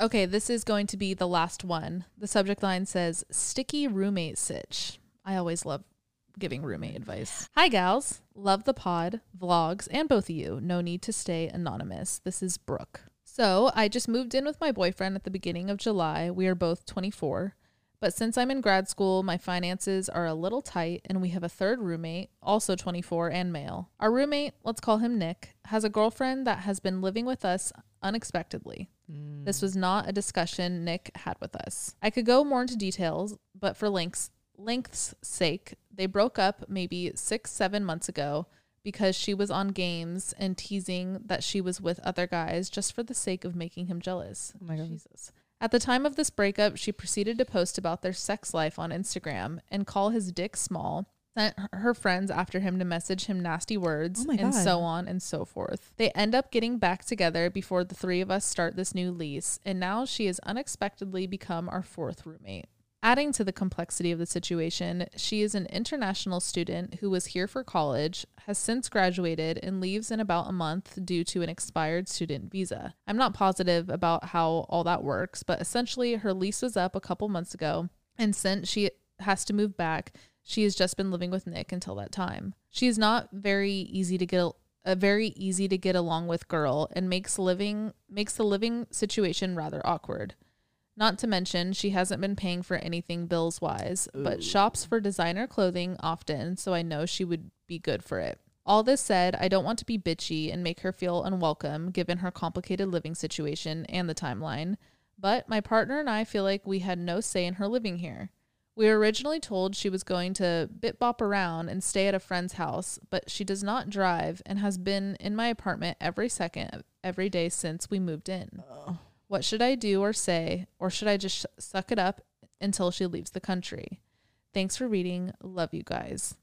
Okay, this is going to be the last one. The subject line says sticky roommate sitch. I always love giving roommate advice. Hi, gals. Love the pod, vlogs, and both of you. No need to stay anonymous. This is Brooke. So, I just moved in with my boyfriend at the beginning of July. We are both 24. But since I'm in grad school, my finances are a little tight, and we have a third roommate, also 24 and male. Our roommate, let's call him Nick, has a girlfriend that has been living with us unexpectedly. Mm. This was not a discussion Nick had with us. I could go more into details, but for length's length's sake, they broke up maybe six, seven months ago because she was on games and teasing that she was with other guys just for the sake of making him jealous. Oh my God. Jesus. At the time of this breakup, she proceeded to post about their sex life on Instagram and call his dick small. Sent her friends after him to message him nasty words Oh and so on and so forth. They end up getting back together before the three of us start this new lease, and now she has unexpectedly become our fourth roommate. Adding to the complexity of the situation, she is an international student who was here for college, has since graduated, and leaves in about a month due to an expired student visa. I'm not positive about how all that works, but essentially her lease was up a couple months ago, and since she has to move back, she has just been living with Nick until that time. She is not very easy to get a very easy to get along with girl and makes living makes the living situation rather awkward. Not to mention, she hasn't been paying for anything bills wise, but shops for designer clothing often, so I know she would be good for it. All this said, I don't want to be bitchy and make her feel unwelcome given her complicated living situation and the timeline, but my partner and I feel like we had no say in her living here. We were originally told she was going to bit bop around and stay at a friend's house, but she does not drive and has been in my apartment every second of every day since we moved in. What should I do or say, or should I just sh- suck it up until she leaves the country? Thanks for reading. Love you guys. this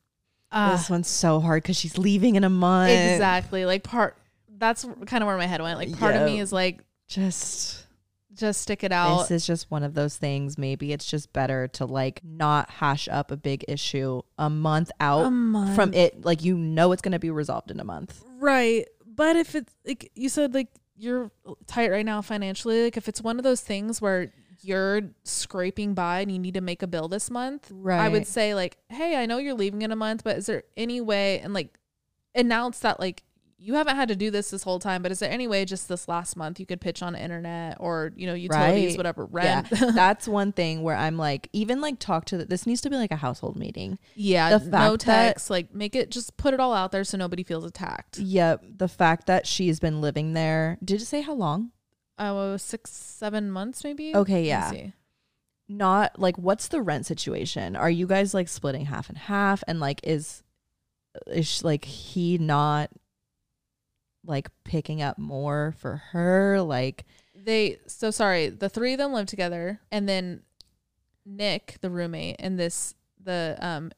ah. one's so hard because she's leaving in a month. exactly. Like part that's kind of where my head went. Like part of me is like Just just stick it out. this is just one of those things. Maybe it's just better to like not hash up a big issue a month out A month. from it. Like you know it's gonna be resolved in a month. Right. But if it's like you said, like you're tight right now financially, like if it's one of those things where you're scraping by and you need to make a bill this month, right. I would say like, hey, I know you're leaving in a month, but is there any way and like announce that like you haven't had to do this this whole time, but is there any way just this last month you could pitch on internet or you know utilities, Right. whatever rent? Yeah, [laughs] that's one thing where I'm like, even like talk to the, this needs to be like a household meeting. Yeah, The no fact that- text. like make it just put it all out there so nobody feels attacked. Yep, the fact that she's been living there. Did you say how long? Oh, oh, six, seven months maybe. Okay, yeah. Not like what's the rent situation? Are you guys like splitting half and half? And like is is like he not like picking up more for her? Like They so sorry. The three of them live together, and then Nick, the roommate, and this the um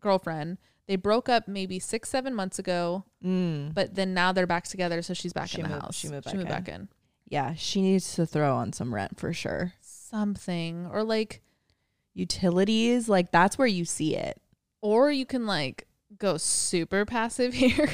girlfriend. They broke up maybe six, seven months ago, mm, but then now they're back together. So she's back She in the moved- house. she moved back in. back in. yeah, she needs to throw on some rent for sure. Something or like, Utilities, like that's where you see it. or you can like go super passive [laughs] here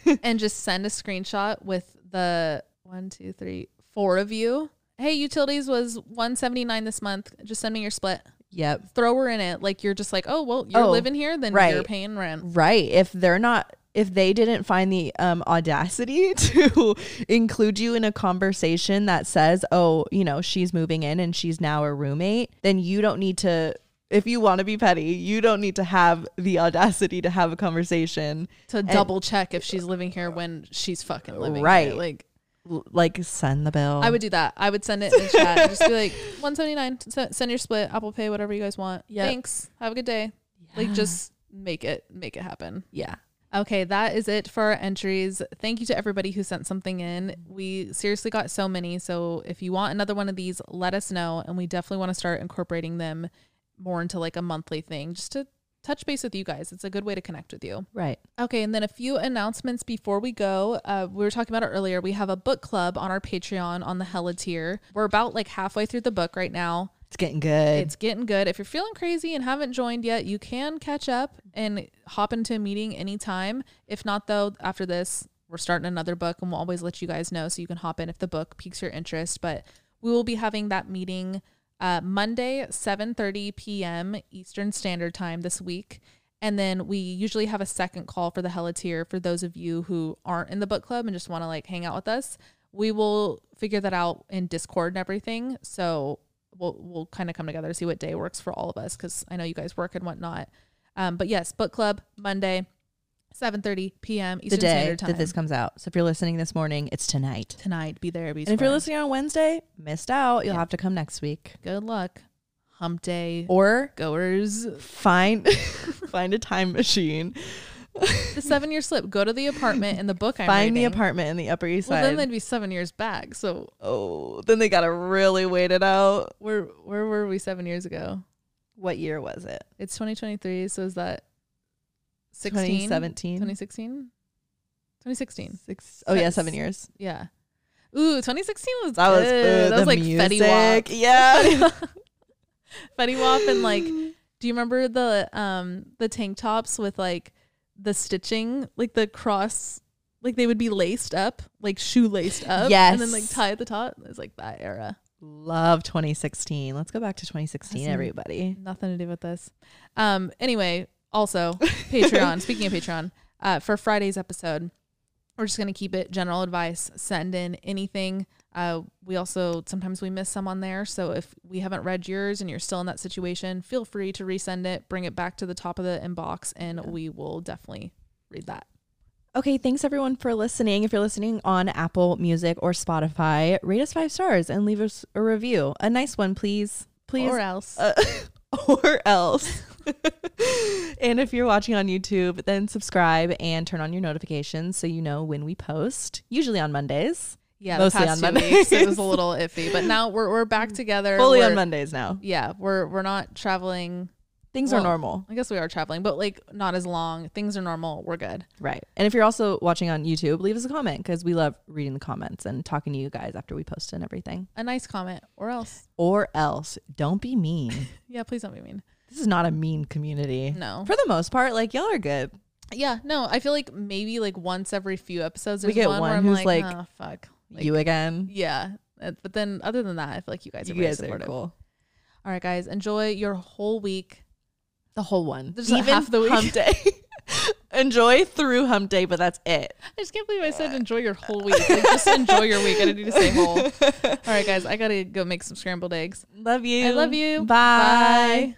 [laughs] and just send a screenshot with the one, two, three, four of you. Hey, utilities was one seventy nine this month. Just send me your split. Yep. throw her in it. Like you're just like, oh well, you're Oh, living here, then right. you're paying rent. Right. If they're not if they didn't find the um audacity [laughs] to include you in a conversation that says, "Oh, you know, she's moving in and she's now a roommate," then you don't need to if you want to be petty, you don't need to have the audacity to have a conversation. To double check if she's living here when she's fucking living Right. Here. Like L- Like send the bill. I would do that. I would send it in the chat. Just be like, [laughs] one seventy nine. Send your split. Apple Pay, whatever you guys want. Yep. Thanks. Have a good day. Like just make it make it happen. yeah. Okay, that is it for our entries. Thank you to everybody who sent something in. We seriously got so many. So if you want another one of these, let us know. And we definitely want to start incorporating them more into like a monthly thing just to touch base with you guys. It's a good way to connect with you. Right. Okay, and then a few announcements before we go. Uh, we were talking about it earlier. We have a book club on our Patreon on the Hella tier. We're about like halfway through the book right now. It's getting good. It's getting good. If you're feeling crazy and haven't joined yet, you can catch up and hop into a meeting anytime. If not, though, after this, we're starting another book and we'll always let you guys know so you can hop in if the book piques your interest. But we will be having that meeting uh, Monday, 7.30 p.m. Eastern Standard Time this week. And then we usually have a second call for the Hella tier for those of you who aren't in the book club and just want to like hang out with us. We will figure that out in Discord and everything. So we'll we'll kind of come together see what day works for all of us because I know you guys work and whatnot. Um, but yes, book club Monday, seven thirty p.m. the Eastern day Standard Time. that this comes out. So if you're listening this morning, it's tonight. tonight, be there. Be And if you're square. listening on Wednesday, missed out. You'll Yeah. have to come next week. good luck, hump day Or goers. find [laughs] find a time machine. The seven year slip. Go to the apartment in the book. I'm find the reading. apartment in the Upper East Well, Side. then they'd be seven years back. So oh, then they gotta really wait it out. where where were we seven years ago? What year was it? It's 2023. So is that 16? 2017. 2016? 2016. Six, oh yeah, seven years. Yeah. Ooh, 2016 was That was good. good. That was like music, Fetty Wap. [laughs] Yeah. [laughs] Fetty Wap and like, do you remember the um the tank tops with like the stitching, like the cross, like they would be laced up, like shoe laced up, and then like tie at the top. It's like that era. Love 2016. Let's go back to 2016, everybody. Nothing to do with this. Um. Anyway, also [laughs] Patreon. Speaking of Patreon, uh, for Friday's episode, we're just gonna keep it general advice. Send in anything. Uh, we also sometimes we miss some on there. So if we haven't read yours and you're still in that situation, feel free to resend it. Bring it back to the top of the inbox, and we will definitely read that. Okay, thanks everyone for listening. If you're listening on Apple Music or Spotify, rate us five stars and leave us a review. A nice one, please. Please. Or else. Uh, [laughs] or else. [laughs] and if you're watching on YouTube, then subscribe and turn on your notifications so you know when we post, usually on Mondays. yeah, mostly the past on two weeks it was a [laughs] little iffy, but now we're we're back mm. together. Fully on We're- Mondays now. Yeah, we're we're not traveling. Things Well, are normal. I guess we are traveling, but like not as long. Things are normal. We're good. Right. And if you're also watching on YouTube, leave us a comment because we love reading the comments and talking to you guys after we post and everything. A nice comment, or else. Or else, don't be mean. [laughs] Yeah, please don't be mean. This is not a mean community. No. For the most part, like y'all are good. Yeah, no. I feel like maybe like once every few episodes, We there's get one, where one I'm who's like, like, oh fuck, Like, you again. Yeah, Uh, but then other than that, I feel like you guys are You guys are cool. All right, guys, enjoy your whole week. The whole one. Just half the week. hump day. [laughs] enjoy through hump day, but that's it. I just can't believe I said enjoy your whole week. Like, just enjoy your week. I didn't need to say whole. [laughs] All right, guys, I gotta go make some scrambled eggs. Love you. I love you. Bye. Bye.